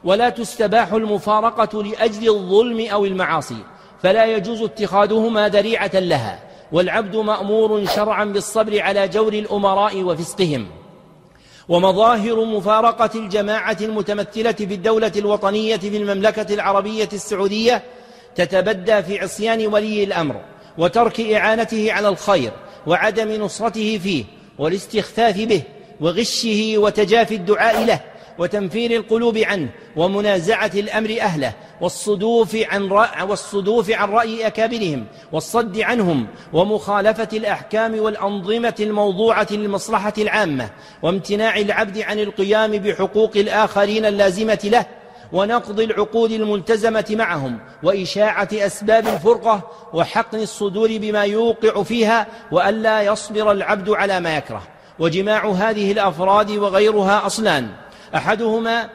ولا تستباح المفارقة لأجل الظلم أو المعاصي فلا يجوز اتخاذهما ذريعة لها. والعبد مأمور شرعا بالصبر على جور الأمراء وفسقهم. ومظاهر مفارقة الجماعة المتمثلة في الدولة الوطنية في المملكة العربية السعودية تتبدى في عصيان ولي الأمر. وترك إعانته على الخير وعدم نصرته فيه والاستخفاف به وغشه وتجافي الدعاء له وتنفير القلوب عنه ومنازعة الأمر أهله والصدوف عن رأي والصدوف عن رأي أكابرهم والصد عنهم ومخالفة الأحكام والأنظمة الموضوعة للمصلحة العامة وامتناع العبد عن القيام بحقوق الآخرين اللازمة له ونقض العقود الملتزمة معهم وإشاعة أسباب الفرقة وحقن الصدور بما يوقع فيها وألا يصبر العبد على ما يكره. وجماع هذه الأفراد وغيرها أصلان. أحدهما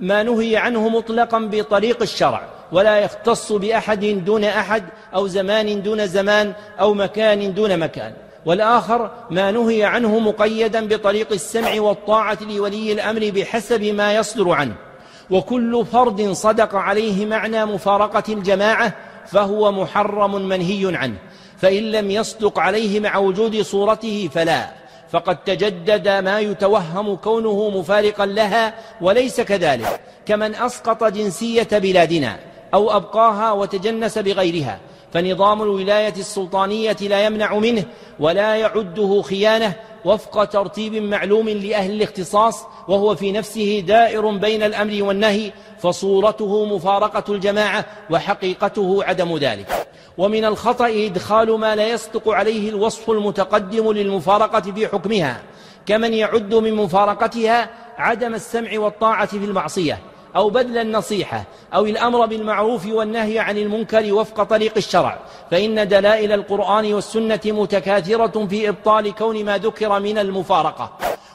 ما نهي عنه مطلقا بطريق الشرع ولا يختص بأحد دون أحد أو زمان دون زمان أو مكان دون مكان. والآخر ما نهي عنه مقيدا بطريق السمع والطاعة لولي الأمر بحسب ما يصدر عنه. وكل فرد صدق عليه معنى مفارقة الجماعة فهو محرم منهي عنه. فإن لم يصدق عليه مع وجود صورته فلا. فقد تجدد ما يتوهم كونه مفارقا لها وليس كذلك. كمن أسقط جنسية بلادنا أو أبقاها وتجنس بغيرها فنظام الولاية السلطانية لا يمنع منه ولا يعده خيانة وفق ترتيب معلوم لأهل الاختصاص وهو في نفسه دائر بين الأمر والنهي فصورته مفارقة الجماعة وحقيقته عدم ذلك. ومن الخطأ إدخال ما لا يصدق عليه الوصف المتقدم للمفارقة في حكمها كمن يعد من مفارقتها عدم السمع والطاعة في المعصية. أو بذل النصيحة أو الأمر بالمعروف والنهي عن المنكر وفق طريق الشرع. فإن دلائل القرآن والسنة متكاثرة في إبطال كون ما ذكر من المفارقة.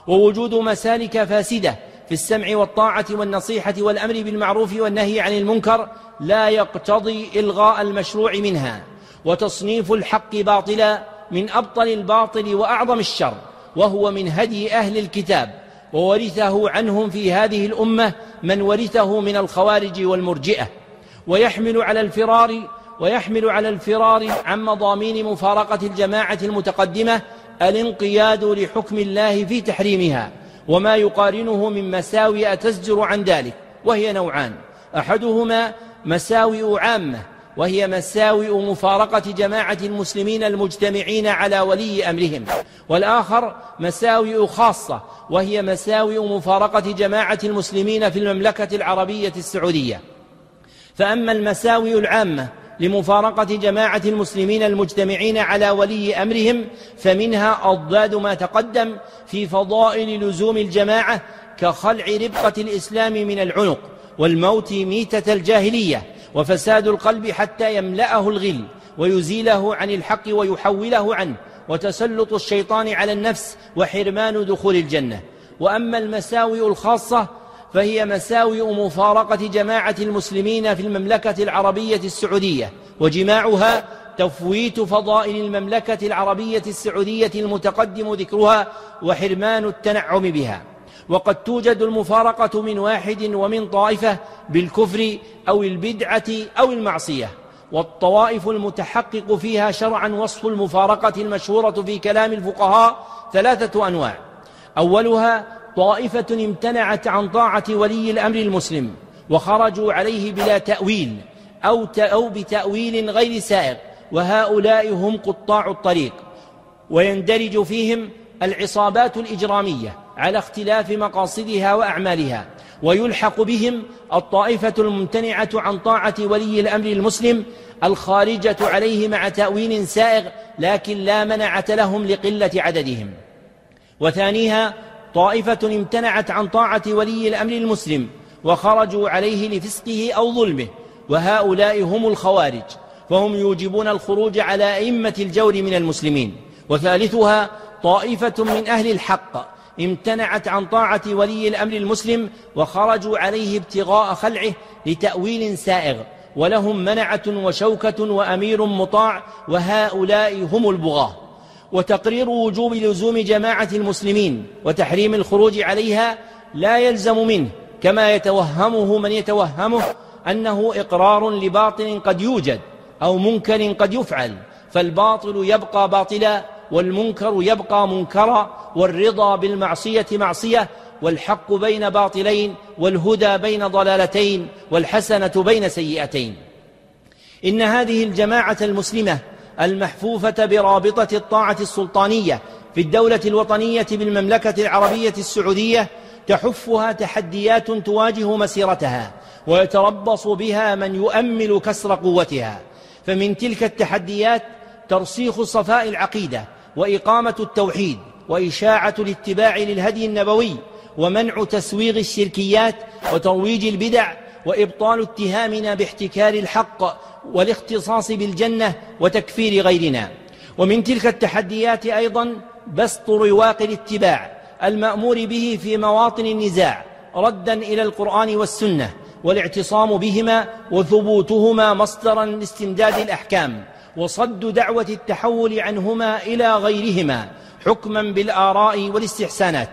ووجود مسالك فاسدة في السمع والطاعة والنصيحة والأمر بالمعروف والنهي عن المنكر لا يقتضي إلغاء المشروع منها. وتصنيف الحق باطلا من أبطل الباطل وأعظم الشر وهو من هدي أهل الكتاب. وورثه عنهم في هذه الأمة من ورثه من الخوارج والمرجئة ويحمل على الفرار ويحمل على الفرار عن مضامين مفارقة الجماعة المتقدمة الانقياد لحكم الله في تحريمها وما يقارنه من مساوئ تزجر عن ذلك وهي نوعان أحدهما مساوئ عامة وهي مساوئ مفارقة جماعة المسلمين المجتمعين على ولي أمرهم. والآخر مساوئ خاصة وهي مساوئ مفارقة جماعة المسلمين في المملكة العربية السعودية. فأما المساوئ العامة لمفارقة جماعة المسلمين المجتمعين على ولي أمرهم فمنها أضداد ما تقدم في فضائل لزوم الجماعة كخلع ربقة الإسلام من العنق والموت ميتة الجاهلية. وفساد القلب حتى يملأه الغل ويزيله عن الحق ويحوله عنه وتسلط الشيطان على النفس وحرمان دخول الجنة. وأما المساوئ الخاصة فهي مساوئ مفارقة جماعة المسلمين في المملكة العربية السعودية وجماعها تفويت فضائل المملكة العربية السعودية المتقدم ذكرها وحرمان التنعم بها. وقد توجد المفارقة من واحد ومن طائفة بالكفر أو البدعة أو المعصية والطوائف المتحقق فيها شرعا وصف المفارقة المشهورة في كلام الفقهاء ثلاثة أنواع. أولها طائفة امتنعت عن طاعة ولي الأمر المسلم وخرجوا عليه بلا تأويل أو, أو بتأويل غير سائغ وهؤلاء هم قطاع الطريق. ويندرج فيهم العصابات الإجرامية على اختلاف مقاصدها وأعمالها ويلحق بهم الطائفة الممتنعة عن طاعة ولي الأمر المسلم الخارجة عليه مع تأويل سائغ لكن لا منعة لهم لقلة عددهم. وثانيها طائفة امتنعت عن طاعة ولي الأمر المسلم وخرجوا عليه لفسقه أو ظلمه وهؤلاء هم الخوارج فهم يوجبون الخروج على أئمة الجور من المسلمين. وثالثها طائفة من أهل الحق امتنعت عن طاعة ولي الأمر المسلم وخرجوا عليه ابتغاء خلعه لتأويل سائغ ولهم منعة وشوكة وأمير مطاع وهؤلاء هم البغاة. وتقرير وجوب لزوم جماعة المسلمين وتحريم الخروج عليها لا يلزم منه كما يتوهمه من يتوهمه أنه إقرار لباطل قد يوجد أو منكر قد يفعل فالباطل يبقى باطلا والمنكر يبقى منكرا والرضا بالمعصية معصية والحق بين باطلين والهدى بين ضلالتين والحسنة بين سيئتين. إن هذه الجماعة المسلمة المحفوفة برابطة الطاعة السلطانية في الدولة الوطنية بالمملكة العربية السعودية تحفها تحديات تواجه مسيرتها ويتربص بها من يؤمل كسر قوتها. فمن تلك التحديات ترسيخ صفاء العقيدة وإقامة التوحيد وإشاعة الاتباع للهدي النبوي ومنع تسويغ الشركيات وترويج البدع وإبطال اتهامنا باحتكار الحق والاختصاص بالجنة وتكفير غيرنا. ومن تلك التحديات أيضا بسط رواق الاتباع المأمور به في مواطن النزاع ردا إلى القرآن والسنة والاعتصام بهما وثبوتهما مصدرا لاستمداد الأحكام. وصد دعوة التحول عنهما إلى غيرهما حكما بالآراء والاستحسانات.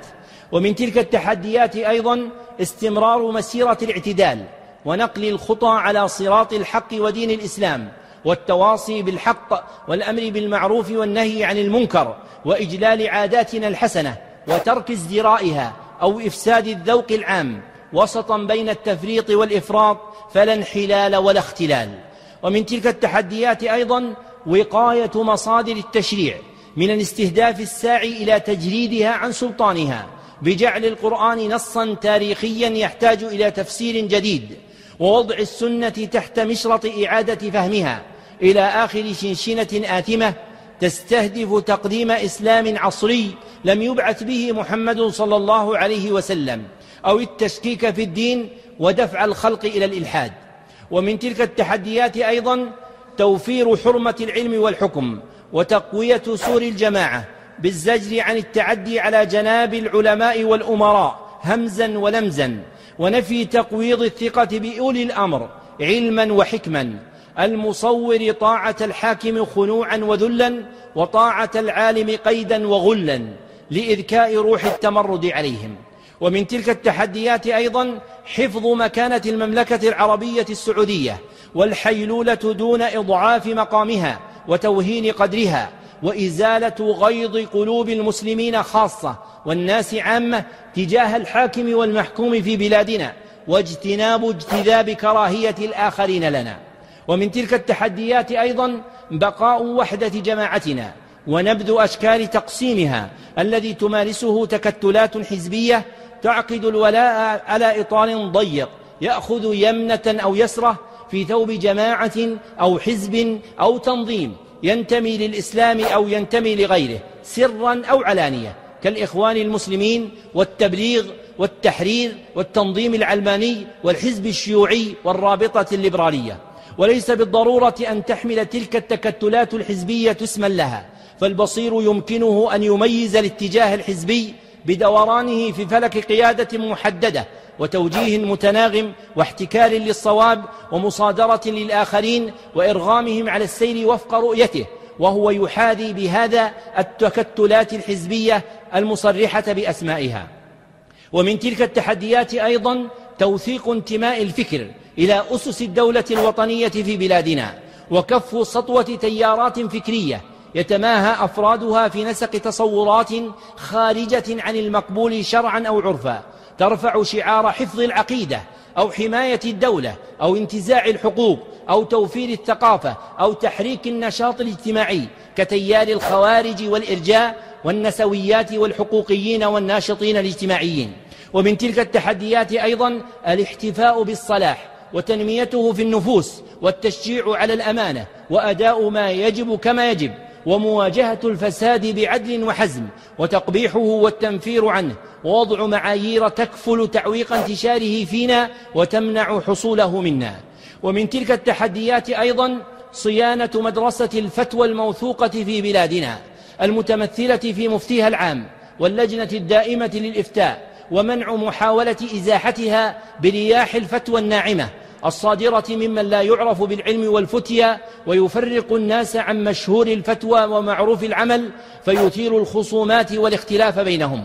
ومن تلك التحديات أيضا استمرار مسيرة الاعتدال ونقل الخطى على صراط الحق ودين الإسلام والتواصي بالحق والأمر بالمعروف والنهي عن المنكر وإجلال عاداتنا الحسنة وترك ازدرائها أو إفساد الذوق العام وسطا بين التفريط والإفراط فلا انحلال ولا اختلال. ومن تلك التحديات أيضا وقاية مصادر التشريع من الاستهداف الساعي إلى تجريدها عن سلطانها بجعل القرآن نصا تاريخيا يحتاج إلى تفسير جديد ووضع السنة تحت مشرط إعادة فهمها إلى آخر شنشنة آثمة تستهدف تقديم إسلام عصري لم يبعث به محمد صلى الله عليه وسلم أو التشكيك في الدين ودفع الخلق إلى الإلحاد ومن تلك التحديات أيضا توفير حرمة العلم والحكم وتقوية سور الجماعة بالزجر عن التعدي على جناب العلماء والأمراء همزا ولمزا ونفي تقويض الثقة بأولي الأمر علما وحكما المصور طاعة الحاكم خنوعا وذلا وطاعة العالم قيدا وغلا لإذكاء روح التمرد عليهم ومن تلك التحديات أيضا حفظ مكانة المملكة العربية السعودية والحيلولة دون إضعاف مقامها وتوهين قدرها وإزالة غيض قلوب المسلمين خاصة والناس عامة تجاه الحاكم والمحكوم في بلادنا واجتناب اجتذاب كراهية الآخرين لنا. ومن تلك التحديات أيضا بقاء وحدة جماعتنا ونبذ أشكال تقسيمها الذي تمارسه تكتلات حزبية تعقد الولاء على إطار ضيق يأخذ يمنة أو يسرة في ثوب جماعة أو حزب أو تنظيم ينتمي للإسلام أو ينتمي لغيره سرا أو علانية. كالإخوان المسلمين والتبليغ والتحرير والتنظيم العلماني والحزب الشيوعي والرابطة الليبرالية. وليس بالضرورة أن تحمل تلك التكتلات الحزبية اسما لها فالبصير يمكنه أن يميز الاتجاه الحزبي بدورانه في فلك قيادة محددة وتوجيه متناغم واحتكار للصواب ومصادرة للآخرين وإرغامهم على السير وفق رؤيته وهو يحاذي بهذا التكتلات الحزبية المصرحة بأسمائها. ومن تلك التحديات أيضا توثيق انتماء الفكر إلى أسس الدولة الوطنية في بلادنا وكف سطوة تيارات فكرية يتماهى أفرادها في نسق تصورات خارجة عن المقبول شرعا أو عرفا ترفع شعار حفظ العقيدة أو حماية الدولة أو انتزاع الحقوق أو توفير الثقافة أو تحريك النشاط الاجتماعي كتيار الخوارج والإرجاء والنسويات والحقوقيين والناشطين الاجتماعيين. ومن تلك التحديات أيضا الاحتفاء بالصلاح وتنميته في النفوس والتشجيع على الأمانة وأداء ما يجب كما يجب. ومواجهة الفساد بعدل وحزم وتقبيحه والتنفير عنه ووضع معايير تكفل تعويق انتشاره فينا وتمنع حصوله منا. ومن تلك التحديات أيضا صيانة مدرسة الفتوى الموثوقة في بلادنا المتمثلة في مفتيها العام واللجنة الدائمة للإفتاء ومنع محاولة إزاحتها برياح الفتوى الناعمة الصادرة ممن لا يعرف بالعلم والفتيا ويفرق الناس عن مشهور الفتوى ومعروف العمل فيثير الخصومات والاختلاف بينهم.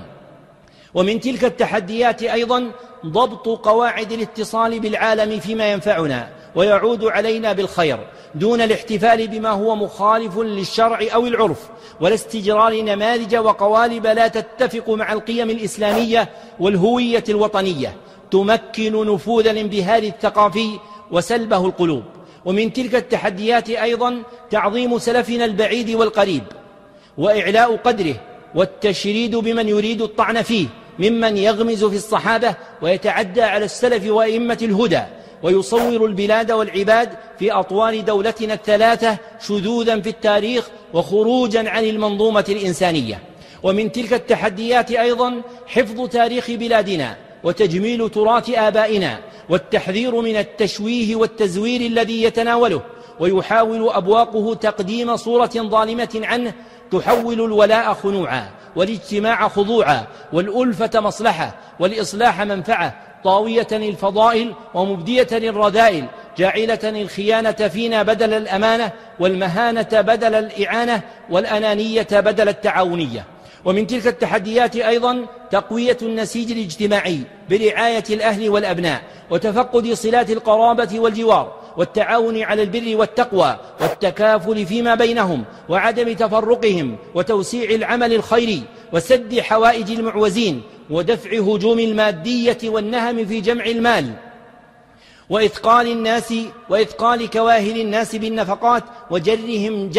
ومن تلك التحديات أيضا ضبط قواعد الاتصال بالعالم فيما ينفعنا ويعود علينا بالخير دون الاحتفال بما هو مخالف للشرع أو العرف ولا استجرار نماذج وقوالب لا تتفق مع القيم الإسلامية والهوية الوطنية تمكن نفوذ الانبهار الثقافي وسلبه القلوب. ومن تلك التحديات أيضا تعظيم سلفنا البعيد والقريب وإعلاء قدره والتشريد بمن يريد الطعن فيه ممن يغمز في الصحابة ويتعدى على السلف وأئمة الهدى ويصور البلاد والعباد في أطوار دولتنا الثلاثة شذوذا في التاريخ وخروجا عن المنظومة الإنسانية. ومن تلك التحديات أيضا حفظ تاريخ بلادنا وتجميل تراث آبائنا والتحذير من التشويه والتزوير الذي يتناوله ويحاول أبواقه تقديم صورة ظالمة عنه تحول الولاء خنوعا والاجتماع خضوعا والألفة مصلحة والإصلاح منفعة طاوية الفضائل ومبدية الرذائل جاعلة الخيانة فينا بدل الأمانة والمهانة بدل الإعانة والأنانية بدل التعاونية. ومن تلك التحديات أيضا تقوية النسيج الاجتماعي برعاية الأهل والأبناء وتفقد صلات القرابة والجوار والتعاون على البر والتقوى والتكافل فيما بينهم وعدم تفرقهم وتوسيع العمل الخيري وسد حوائج المعوزين ودفع هجوم المادية والنهم في جمع المال وإثقال الناس وإثقال كواهل الناس بالنفقات وجرهم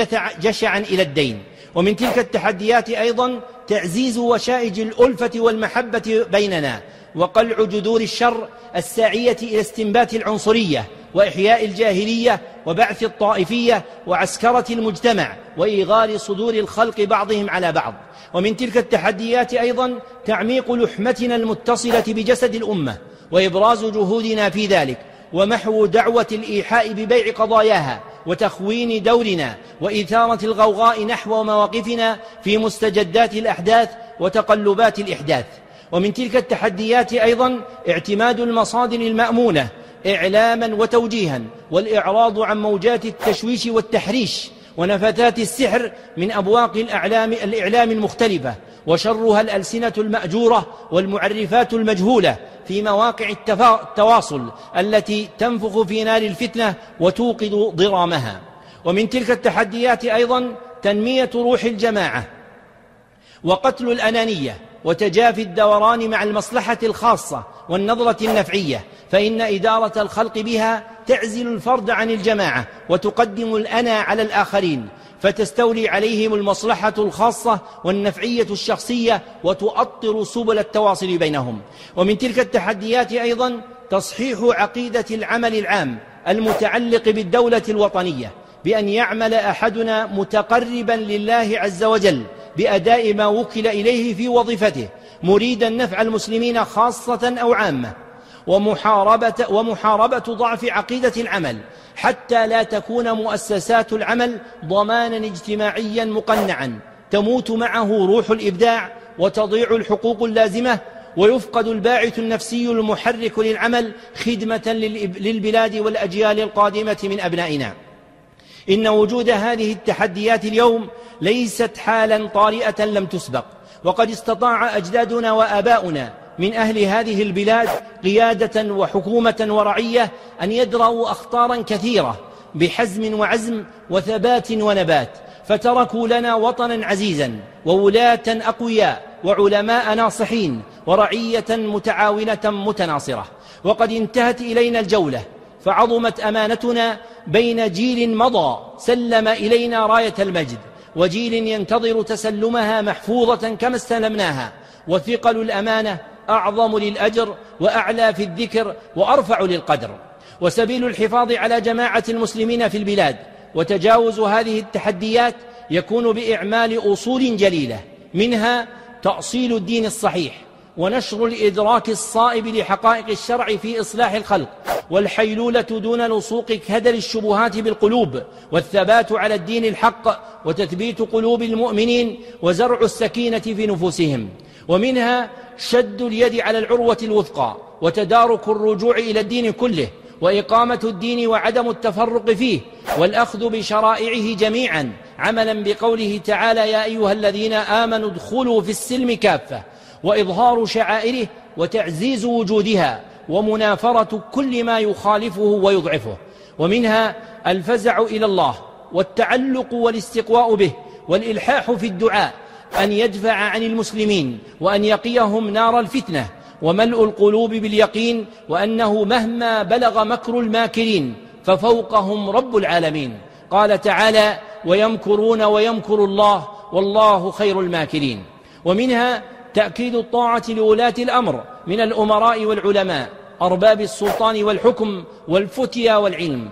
جشعا إلى الدين ومن تلك التحديات أيضا تعزيز وشائج الألفة والمحبة بيننا وقلع جذور الشر الساعية إلى استنبات العنصرية وإحياء الجاهلية وبعث الطائفية وعسكرة المجتمع وإيغار صدور الخلق بعضهم على بعض. ومن تلك التحديات أيضا تعميق لحمتنا المتصلة بجسد الأمة وإبراز جهودنا في ذلك ومحو دعوة الإيحاء ببيع قضاياها وتخوين دورنا وإثارة الغوغاء نحو مواقفنا في مستجدات الأحداث وتقلبات الإحداث. ومن تلك التحديات أيضا اعتماد المصادر المأمونة إعلاما وتوجيها والإعراض عن موجات التشويش والتحريش ونفثات السحر من أبواق الأعلام الإعلام المختلفة. وشرها الألسنة المأجورة والمعرفات المجهولة في مواقع التواصل التي تنفخ في نار الفتنة وتوقد ضرامها. ومن تلك التحديات أيضا تنمية روح الجماعة وقتل الأنانية وتجافي الدوران مع المصلحة الخاصة والنظرة النفعية فإن إدارة الخلق بها تعزل الفرد عن الجماعة وتقدم الأنا على الآخرين. فتستولي عليهم المصلحة الخاصة والنفعية الشخصية وتؤطر سبل التواصل بينهم. ومن تلك التحديات أيضا تصحيح عقيدة العمل العام المتعلق بالدولة الوطنية بأن يعمل أحدنا متقربا لله عز وجل بأداء ما وكل إليه في وظيفته مريدا نفع المسلمين خاصة أو عامة. ومحاربة, ومحاربة ضعف عقيدة العمل حتى لا تكون مؤسسات العمل ضمانا اجتماعيا مقنعا. تموت معه روح الإبداع وتضيع الحقوق اللازمة ويفقد الباعث النفسي المحرك للعمل خدمة للبلاد والأجيال القادمة من أبنائنا. إن وجود هذه التحديات اليوم ليست حالا طارئة لم تسبق وقد استطاع أجدادنا وآباؤنا من أهل هذه البلاد قيادة وحكومة ورعية أن يدرأوا أخطارا كثيرة بحزم وعزم وثبات ونبات فتركوا لنا وطنا عزيزا وولاة أقوياء وعلماء ناصحين ورعية متعاونة متناصرة. وقد انتهت إلينا الجولة فعظمت أمانتنا بين جيل مضى سلم إلينا راية المجد وجيل ينتظر تسلمها محفوظة كما استلمناها وثقل الأمانة أعظم للأجر وأعلى في الذكر وأرفع للقدر. وسبيل الحفاظ على جماعة المسلمين في البلاد وتجاوز هذه التحديات يكون بإعمال أصول جليلة. منها تأصيل الدين الصحيح ونشر الإدراك الصائب لحقائق الشرع في إصلاح الخلق والحيلولة دون لصوق كدر الشبهات بالقلوب والثبات على الدين الحق وتثبيت قلوب المؤمنين وزرع السكينة في نفوسهم. ومنها شد اليد على العروة الوثقى وتدارك الرجوع إلى الدين كله وإقامة الدين وعدم التفرق فيه والأخذ بشرائعه جميعا. عملا بقوله تعالى يا أيها الذين آمنوا ادخلوا في السلم كافة وإظهار شعائره وتعزيز وجودها ومنافرة كل ما يخالفه ويضعفه. ومنها الفزع إلى الله والتعلق والاستقواء به والإلحاح في الدعاء أن يدفع عن المسلمين وأن يقيهم نار الفتنة وملء القلوب باليقين وأنه مهما بلغ مكر الماكرين ففوقهم رب العالمين. قال تعالى ويمكرون ويمكر الله والله خير الماكرين. ومنها تأكيد الطاعة لولاة الأمر من الأمراء والعلماء أرباب السلطان والحكم والفتيا والعلم.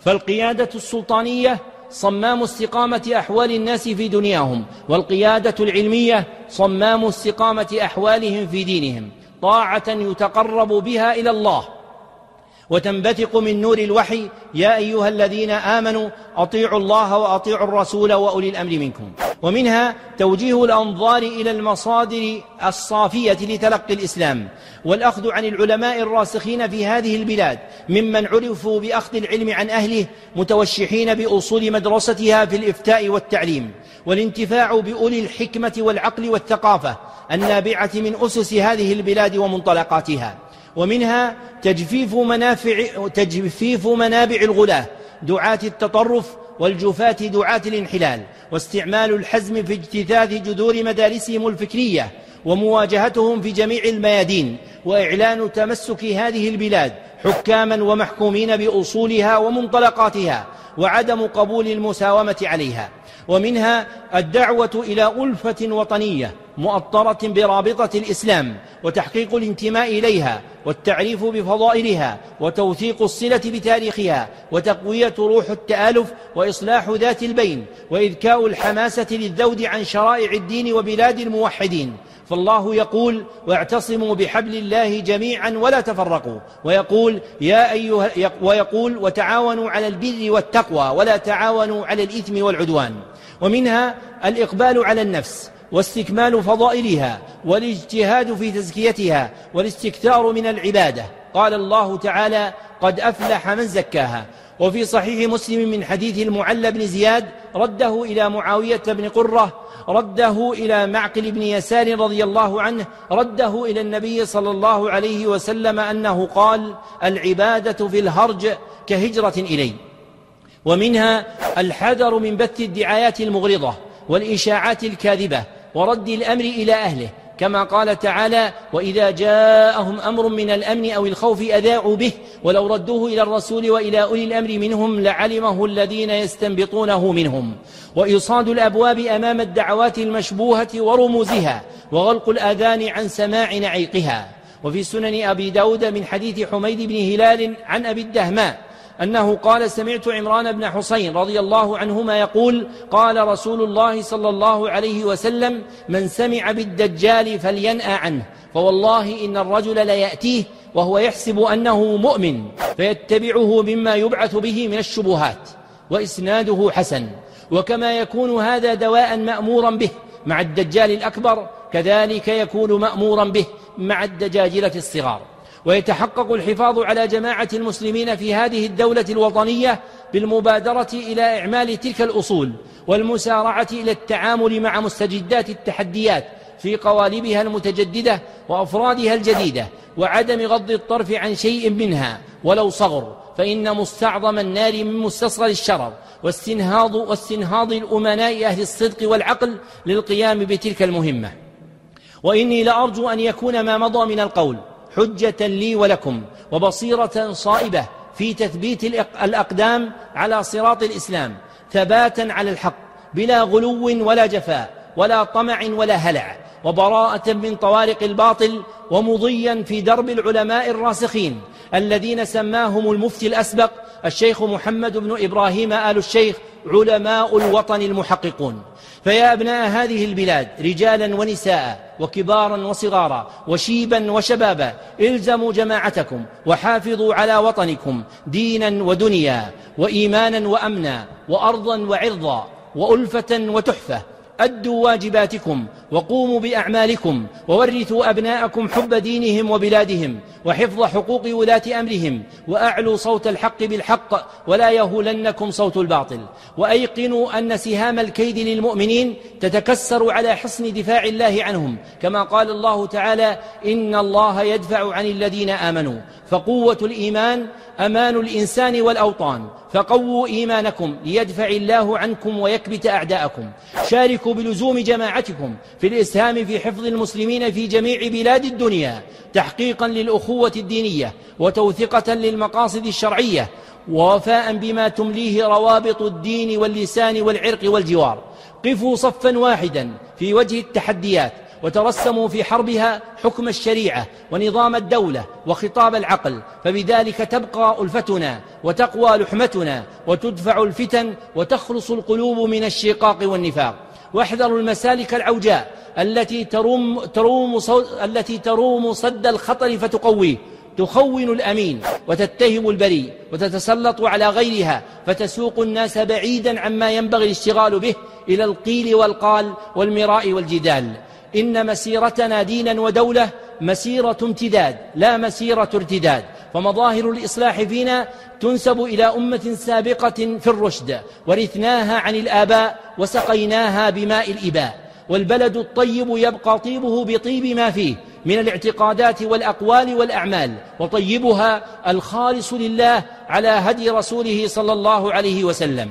فالقيادة السلطانية صمام استقامة أحوال الناس في دنياهم والقيادة العلمية صمام استقامة أحوالهم في دينهم طاعة يتقرب بها إلى الله. وتنبثق من نور الوحي يا أيها الذين آمنوا أطيعوا الله وأطيعوا الرسول وأولي الأمر منكم. ومنها توجيه الأنظار إلى المصادر الصافية لتلقي الإسلام. والأخذ عن العلماء الراسخين في هذه البلاد ممن عرفوا بأخذ العلم عن أهله متوشحين بأصول مدرستها في الإفتاء والتعليم. والانتفاع بأولي الحكمة والعقل والثقافة النابعة من أسس هذه البلاد ومنطلقاتها. ومنها تجفيف منافع تجفيف منابع الغلاة دعاة التطرف والجفاة دعاة الانحلال واستعمال الحزم في اجتثاث جذور مدارسهم الفكرية ومواجهتهم في جميع الميادين وإعلان تمسك هذه البلاد حكاما ومحكومين بأصولها ومنطلقاتها وعدم قبول المساومة عليها. ومنها الدعوة إلى ألفة وطنية مؤطرة برابطة الإسلام وتحقيق الانتماء إليها والتعريف بفضائلها وتوثيق الصلة بتاريخها وتقوية روح التآلف وإصلاح ذات البين وإذكاء الحماسة للذود عن شرائع الدين وبلاد الموحدين. فالله يقول واعتصموا بحبل الله جميعا ولا تفرقوا ويقول يا أيها ويقول وتعاونوا على البر والتقوى ولا تعاونوا على الإثم والعدوان ومنها الإقبال على النفس واستكمال فضائلها والاجتهاد في تزكيتها والاستكثار من العبادة. قال الله تعالى قد أفلح من زكاها وفي صحيح مسلم من حديث المعلى بن زياد رده إلى معاوية بن قرة رده إلى معقل بن يسار رضي الله عنه رده إلى النبي صلى الله عليه وسلم أنه قال العبادة في الهرج كهجرة إلي ومنها الحذر من بث الدعايات المغرضة والإشاعات الكاذبة ورد الأمر إلى أهله كما قال تعالى وإذا جاءهم أمر من الأمن أو الخوف أذاعوا به ولو ردوه إلى الرسول وإلى أولي الأمر منهم لعلمه الذين يستنبطونه منهم. وإيصاد الأبواب أمام الدعوات المشبوهة ورموزها وغلق الآذان عن سماع نعيقها. وفي سنن أبي داود من حديث حميد بن هلال عن أبي الدهماء أنه قال سمعت عمران بن حسين رضي الله عنهما يقول قال رسول الله صلى الله عليه وسلم من سمع بالدجال فلينأى عنه فوالله إن الرجل ليأتيه وهو يحسب أنه مؤمن فيتبعه مما يبعث به من الشبهات وإسناده حسن وكما يكون هذا دواء مأمورا به مع الدجال الأكبر كذلك يكون مأمورا به مع الدجاجلة الصغار. ويتحقق الحفاظ على جماعة المسلمين في هذه الدولة الوطنية بالمبادرة إلى إعمال تلك الأصول والمسارعة إلى التعامل مع مستجدات التحديات في قوالبها المتجددة وأفرادها الجديدة وعدم غض الطرف عن شيء منها. ولو صغر فإن مستعظم النار من مستصغر الشرر واستنهاض واستنهاض الأمناء أهل الصدق والعقل للقيام بتلك المهمة. وإني لأرجو أن يكون ما مضى من القول حجة لي ولكم وبصيرة صائبة في تثبيت الأقدام على صراط الإسلام ثباتا على الحق بلا غلو ولا جفاء ولا طمع ولا هلع وبراءة من طوارق الباطل ومضيا في درب العلماء الراسخين الذين سماهم المفتي الأسبق الشيخ محمد بن إبراهيم آل الشيخ علماء الوطن المحققون. فيا أبناء هذه البلاد رجالا ونساء وكبارا وصغارا وشيبا وشبابا إلزموا جماعتكم وحافظوا على وطنكم دينا ودنيا وإيمانا وأمنا وأرضا وعرضا وألفة وتحفة. أدوا واجباتكم وقوموا بأعمالكم وورثوا أبناءكم حب دينهم وبلادهم وحفظ حقوق ولاة أمرهم وأعلوا صوت الحق بالحق ولا يهولنكم صوت الباطل وأيقنوا أن سهام الكيد للمؤمنين تتكسر على حصن دفاع الله عنهم كما قال الله تعالى إن الله يدفع عن الذين آمنوا فقوة الإيمان أمان الإنسان والأوطان. فقووا إيمانكم ليدفع الله عنكم ويكبت أعداءكم. شاركوا بلزوم جماعتكم في الإسهام في حفظ المسلمين في جميع بلاد الدنيا تحقيقا للأخوة الدينية وتوثقة للمقاصد الشرعية ووفاء بما تمليه روابط الدين واللسان والعرق والجوار. قفوا صفا واحدا في وجه التحديات وترسموا في حربها حكم الشريعة ونظام الدولة وخطاب العقل فبذلك تبقى ألفتنا وتقوى لحمتنا وتدفع الفتن وتخلص القلوب من الشقاق والنفاق. واحذروا المسالك العوجاء التي تروم, تروم, التي تروم صد الخطر فتقويه. تخون الأمين وتتهم البريء وتتسلط على غيرها فتسوق الناس بعيدا عما ينبغي الاشتغال به إلى القيل والقال والمراء والجدال. إن مسيرتنا دينا ودولة مسيرة امتداد لا مسيرة ارتداد. فمظاهر الإصلاح فينا تنسب إلى أمة سابقة في الرشد ورثناها عن الآباء وسقيناها بماء الإباء. والبلد الطيب يبقى طيبه بطيب ما فيه من الاعتقادات والأقوال والأعمال. وطيبها الخالص لله على هدي رسوله صلى الله عليه وسلم.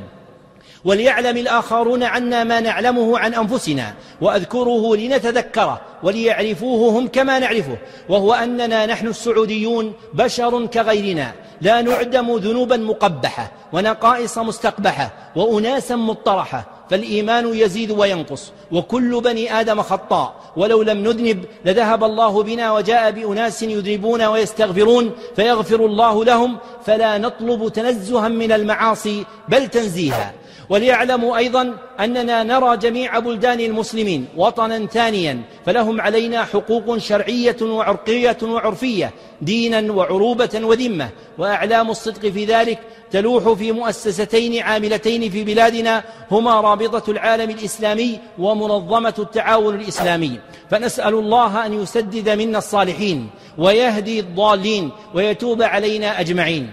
وليعلم الآخرون عنا ما نعلمه عن أنفسنا وأذكره لنتذكره وليعرفوه هم كما نعرفه وهو أننا نحن السعوديون بشر كغيرنا لا نعدم ذنوبا مقبحة ونقائص مستقبحة وأناسا مطرحة فالإيمان يزيد وينقص وكل بني آدم خطاء ولو لم نذنب لذهب الله بنا وجاء بأناس يذنبون ويستغفرون فيغفر الله لهم فلا نطلب تنزها من المعاصي بل تنزيها. وليعلموا أيضا أننا نرى جميع بلدان المسلمين وطنا ثانيا فلهم علينا حقوق شرعية وعرقية وعرفية دينا وعروبة وذمة. وأعلام الصدق في ذلك تلوح في مؤسستين عاملتين في بلادنا هما رابطة العالم الإسلامي ومنظمة التعاون الإسلامي. فنسأل الله أن يسدد منا الصالحين ويهدي الضالين ويتوب علينا أجمعين.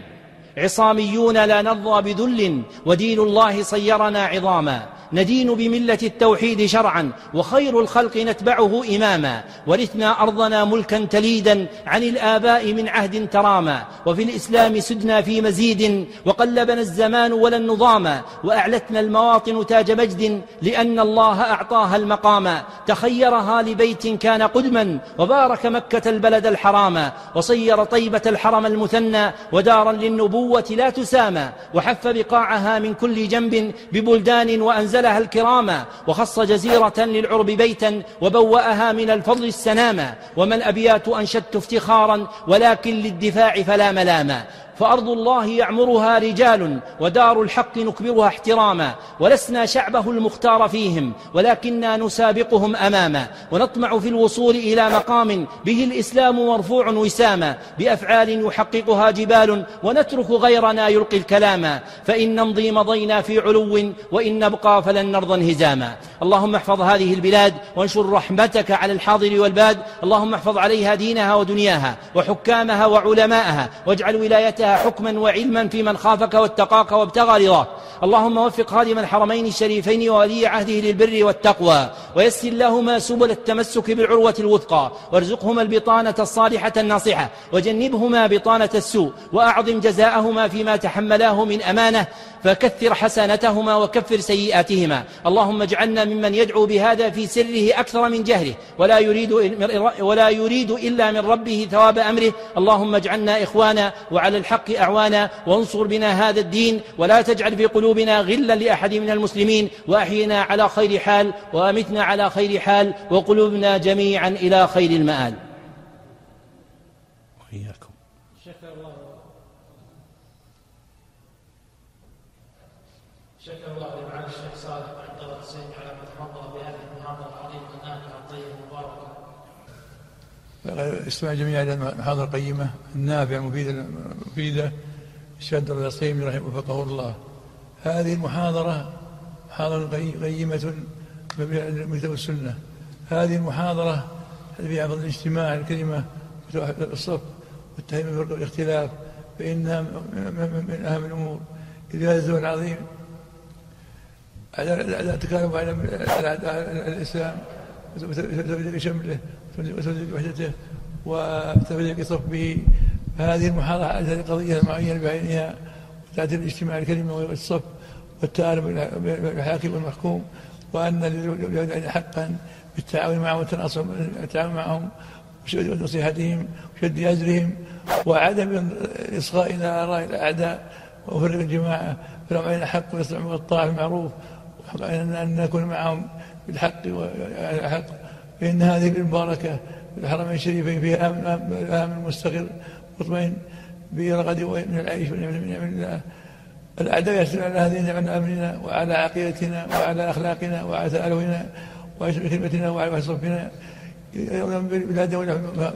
عصاميون لا نرضى بذل ودين الله صيرنا عظاما. ندين بملة التوحيد شرعا وخير الخلق نتبعه إماما ورثنا أرضنا ملكا تليدا عن الآباء من عهد تراما وفي الإسلام سدنا في مزيد وقلبنا الزمان ولا النظام وأعلتنا المواطن تاج مجد لأن الله أعطاها المقام تخيرها لبيت كان قدما وبارك مكة البلد الحرام وصير طيبة الحرم المثنى ودارا للنبوة لا تسامى وحف بقاعها من كل جنب ببلدان وأنزل أنزلها الكراما وخص جزيرة للعرب بيتا وبوأها من الفضل السناما وما الأبيات أنشدت افتخارا ولكن للدفاع فلا ملاما فأرض الله يعمرها رجال ودار الحق نكبرها احتراما ولسنا شعبه المختار فيهم ولكنا نسابقهم أماما ونطمع في الوصول إلى مقام به الإسلام مرفوع وساما بأفعال يحققها جبال ونترك غيرنا يلقي الكلاما فإن نمضي مضينا في علو وإن نبقى فلن نرضى انهزاما اللهم احفظ هذه البلاد وانشر رحمتك على الحاضر والباد اللهم احفظ عليها دينها ودنياها وحكامها وعلماءها واجعل ولايتها حكما وعلما في من خافك واتقاك وابتغى رضاك. اللهم وفق خادم الحرمين الشريفين وولي عهده للبر والتقوى. ويسر لهما سبل التمسك بالعروة الوثقى. وارزقهما البطانة الصالحة الناصحة. وجنبهما بطانة السوء. وأعظم جزاءهما فيما تحملاه من أمانة. فكثر حسنتهما وكفر سيئاتهما. اللهم اجعلنا ممن يدعو بهذا في سره أكثر من جهره ولا يريد, ولا يريد إلا من ربه ثواب أمره. اللهم اجعلنا إخوانا وعلى الحق أعوانا. وانصر بنا هذا الدين. ولا تجعل في قلوبنا غلا لأحد من المسلمين. وأحينا على خير حال وأمتنا على خير حال. وقلوبنا جميعا إلى خير المآل وإياكم شكر الله شكر الله لمعالي الشيخ صالح عبد الله الحسين على ما تفضل بهذه المحاضره العظيمه النافعه الطيبه المباركه. استمع جميعا إلى المحاضره القيمة النافعه المفيده المفيده الشهد الرصيم رحمه وفقه الله. هذه المحاضرة محاضره قيمة من كتاب السنة. هذه المحاضرة فيها فضل الاجتماع الكلمة الصف والتهيئه والاختلاف فإنها من أهم الأمور إذ هذا الزمن العظيم على التكالب على الإسلام شمله وتفريق وحدته وتفريق صفه هذه المحاضرة على قضية معينة بعينها تعديل الاجتماع الكلمة والصف والتآلف بين الحاكم والمحكوم وأن للولد حقا بالتعاون معهم والتناصر التعاون معهم ونصيحتهم وشد أجرهم وعدم إصغاء إلى آراء الأعداء وفرق الجماعة. فلهم علينا حق ويستمعون الطاعة المعروف أن نكون معهم بالحق والحق. فإن هذه المباركة الحرمين الشريفين فيها أمن, أمن مستقر مطمئن برغد من العيش من نعم الله الأعداء يحسن على هذه النعم أمننا وعلى عقيدتنا وعلى أخلاقنا وعلى تألفنا وعلى كلمتنا وعلى صفنا. بلاد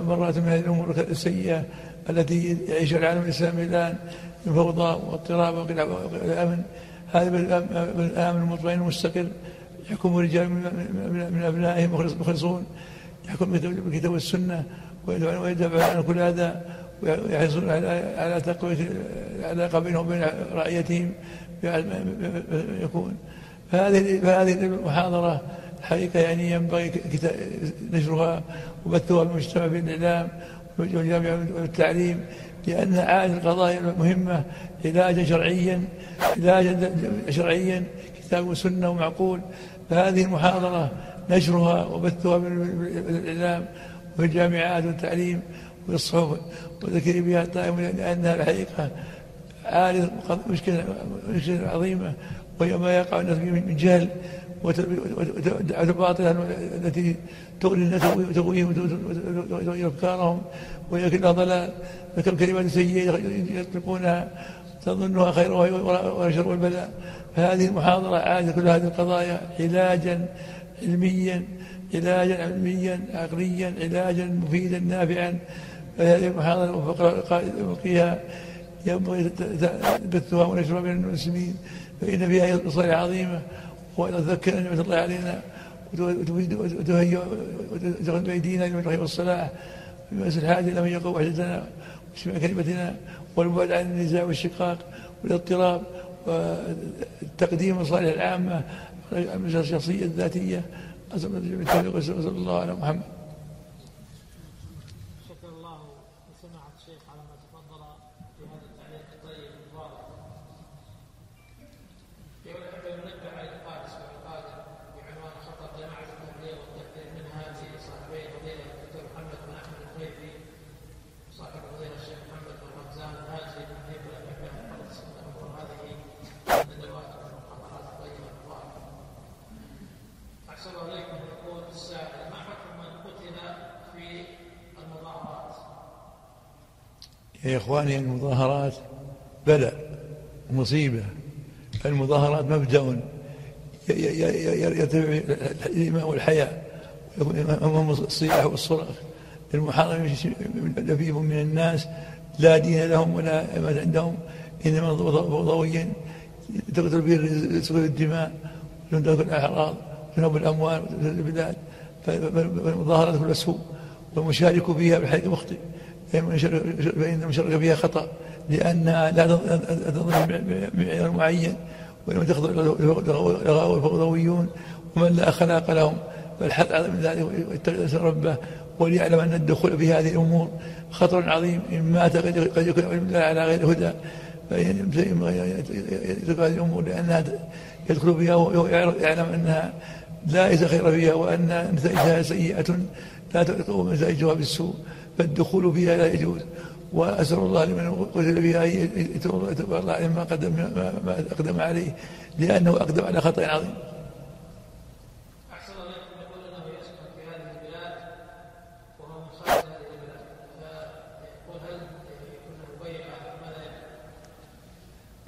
مرات من هذه الأمور السيئة التي يعيش العالم الإسلامي الآن من فوضى واضطراب والأمن. هذا بالآمن المطمئن المستقر يحكم رجال من أبنائهم مخلصون يحكم بالكتاب والسنة ويدافع عن كل هذا ويحرصون على تقويه العلاقه بينهم وبين رعيتهم يكون. فهذه فهذه المحاضرة الحقيقة يعني ينبغي نشرها وبثها في المجتمع بالاعلام والجامعة والتعليم لانها عاد القضايا المهمة علاجا شرعيا علاجا شرعيا كتاب وسنة ومعقول. فهذه المحاضرة نشرها وبثها بالاعلام وفي الجامعات والتعليم والصحف وذكر بها الطائم لأنها الحقيقة عالي مشكلة مشكلة عظيمة وهي ما يقع الناس من جهل والباطل التي تغني الناس وتغويهم وتغوي أفكارهم وهي كلها ضلال فكم كلمه سيئة يطلقونها تظنها خير وهي شر البلاء فهذه المحاضرة عادة كل هذه القضايا علاجا علميا علاجا علميا عقليا علاجا مفيدا نافعا. فهذه المحاضرة فيها ينبغي بثها ونشرها بين المسلمين. فإن فيها إصلاح عظيمة وتذكر نعمة الله علينا وتهيئ بأيدينا للخير والصلاح بمس الحاجة إلى من يقوم وحدتنا وسمع كلمتنا والبعد عن النزاع والشقاق والاضطراب وتقديم المصالح العامة الشخصية الذاتية. أسأل الله على محمد يا إخواني المظاهرات بلاء ومصيبة المظاهرات مبدأ يرتفع الإيمان والحياة أمام الصياح والصراخ المحرم لفيف من الناس لا دين لهم ولا عندهم إنما ضوئيا تقتل به الدماء وتنتهك الأعراض وتنهب الأموال البلاد. فالمظاهرات كلها سوء والمشارك فيها بحق مخطئ فإن المشاركة فيها خطأ لأنها لا تظن بمعيار معين وإنما تخضع الفوضويون ومن لا أخلاق لهم. فالحث على من ذلك ويتقي ربه وليعلم أن الدخول في هذه الأمور خطر عظيم. إن مات قد يكون على غير هدى. فيترك هذه الأمور لأنها يدخل فيها ويعلم أنها لا خير فيها وأن نتائجها سيئة لا تقوم نتائجها بالسوء فالدخول فيها لا يجوز. وأسأل الله لمن قتل فيها يتوب الله عليه ما قدم ما أقدم عليه لأنه أقدم على خطأ عظيم.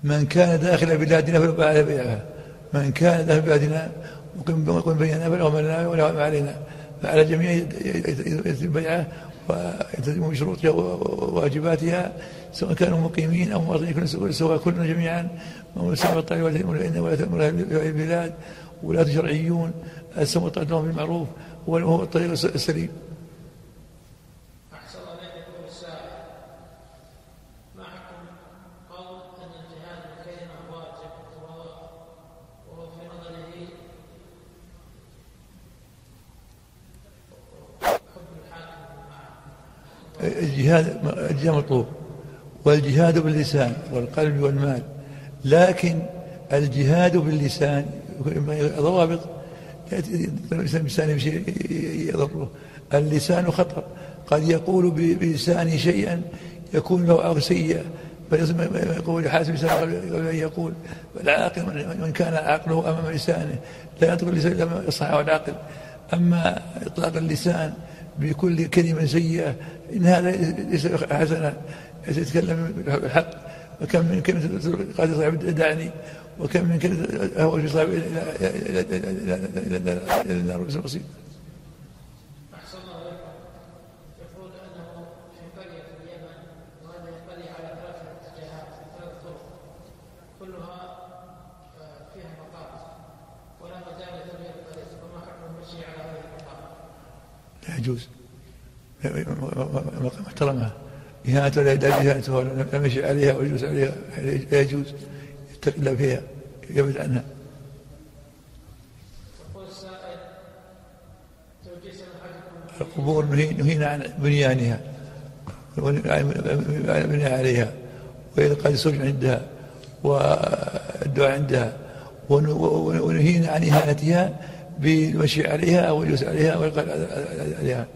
من كان داخل بلادنا فلا على بيعها من كان داخل بلادنا وقم بيننا فله ما لنا علينا. فعلى الجميع يتم ويلتزموا بشروطها وواجباتها سواء كانوا مقيمين أو مواطنين سواء كلنا جميعا سمع الطريق ولا تأمر البلاد ولاة شرعيون السمع لهم بالمعروف وهو الطريق السليم. الجهاد الجهاد مطلوب والجهاد باللسان والقلب والمال لكن الجهاد باللسان ضوابط شيء يضره اللسان خطر. قد يقول بلسانه شيئا يكون له عقل سيئة فلازم يقول حاسب لسانه قبل أن يقول العاقل من كان عقله أمام لسانه. لا يطلق اللسان إلا ما والعقل أما إطلاق اللسان بكل كلمة سيئة إن هذا ليس حسنا يتكلم بالحق وكم من كلمة قال صاحب دعني وكم من كلمة هو في صاحب إلى النار بسيط لا يجوز. محترمة. إهانة ولا إهانته ولا يمشي عليها ويجلس عليها لا يجوز. يتقي الله فيها. يبعد عنها القبور نهينا عن بنيانها. بناء عليها. وإلقاء السجن عندها. والدعاء عندها. ونهينا عن إهانتها بالمشي عليها والجلوس عليها والقاء عليها.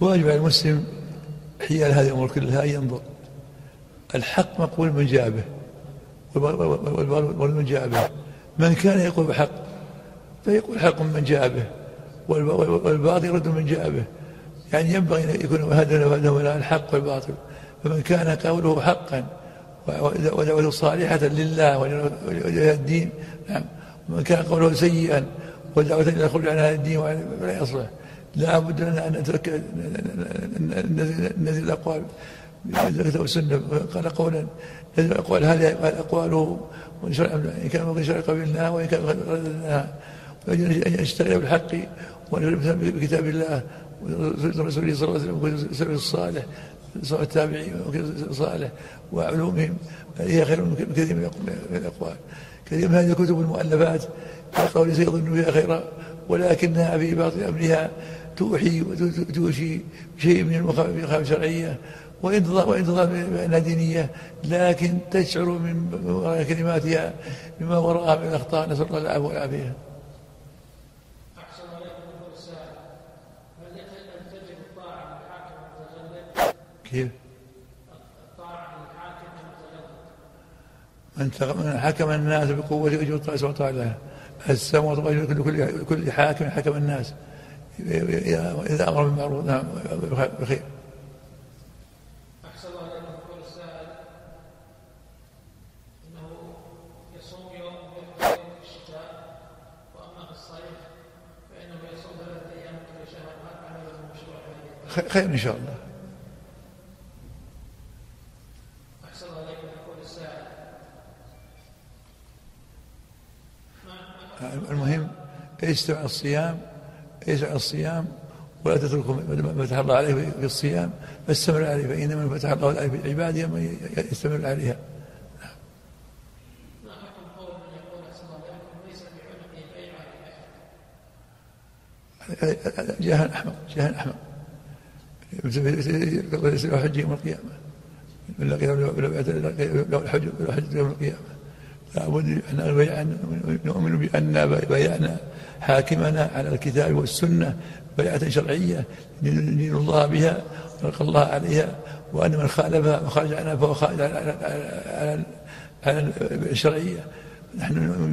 واجب على المسلم حيال هذه الأمور كلها أن ينظر. الحق مقبول من جاء به والمن جاء به. من كان يقول بحق فيقول حق من جاء به والباطل يرد من جاء به. يعني ينبغي أن يكون هذا الحق والباطل. فمن كان قوله حقا ودعوته صالحة لله ولله الدين نعم. ومن كان قوله سيئا ودعوته إلى الخروج عن هذا الدين ولا يصلح. لا بد لنا أن نترك نزل الأقوال. الكتاب والسنة قال قولا. نزل الأقوال هذه أقواله إن كان من شرع قبلناها وإن كان رددناها أن يشتغل بالحق وأن بكتاب الله ورسوله صلى الله عليه وسلم وسلم الصالح سواء التابعين صالح وعلومهم هي خير من كثير من الأقوال. كثير من هذه الكتب المؤلفات قول سيظن فيها خيرا ولكنها في باطن أمرها توحي وتوشي شيء من المخاوف الشرعية وإن تظل بأنها دينية لكن تشعر من وراء كلماتها بما وراءها من الأخطاء. نسأل الله العفو والعافية كيف؟ من حكم الناس بقوة أجر سلطان لها السماوات والأرض كل كل حاكم حكم الناس. إذا أمر بالمعروف نعم بخير. أحسن الله إليكم يقول السائل إنه يصوم يوم يوم في الشتاء وأما في الصيف فإنه يصوم ثلاثة أيام كل شهر هل عمل مشروع هذه خير ان شاء الله أحسن الله إليكم يقول السائل المهم يجتمع الصيام يجتمع الصيام ولا تتركوا ما فتح الله عليه في الصيام فاستمر عليه فإنما من فتح الله عليه من يستمر عليها. جاهل أحمق جاهل أحمق. ليس له حج يوم القيامة. لقي له الحج يوم القيامة. لابد أن نؤمن بأن بيعنا حاكمنا على الكتاب والسنة بيعة شرعية ندين الله بها ونلقى الله عليها وأن من خالفها وخرج عنها فهو خارج على الشرعية. نحن نؤمن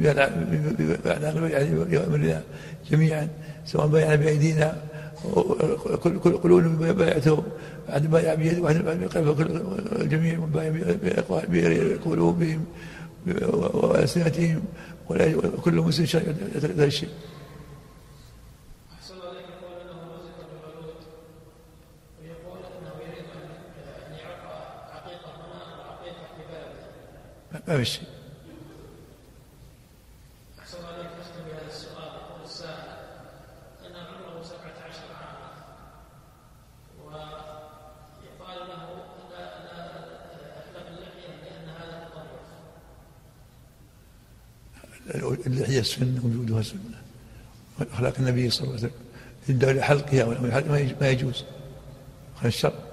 بأعلان البيعة بأمرنا جميعا سواء بيعنا بأيدينا كل كل قلوبنا بايعته بعد بايع بيده واحد الجميع بايع بقلوبهم وألسنتهم ولا كل مسلم شرع هذا الشيء أحسن الله إليكم يقول أنه رزق بالولود ويقول أنه يريد أن أن يعرف عقيقة هنا وعقيقة في بلده ما في شيء أحسن الله إليكم أختم بهذا السؤال يقول السائل أن عمره سبعة عشر عاما ويقال له أحلق اللحية السنة وجودها سنة أخلاق النبي صلى الله عليه وسلم. الدعوة لحلقها ما يجوز. هذا الشر.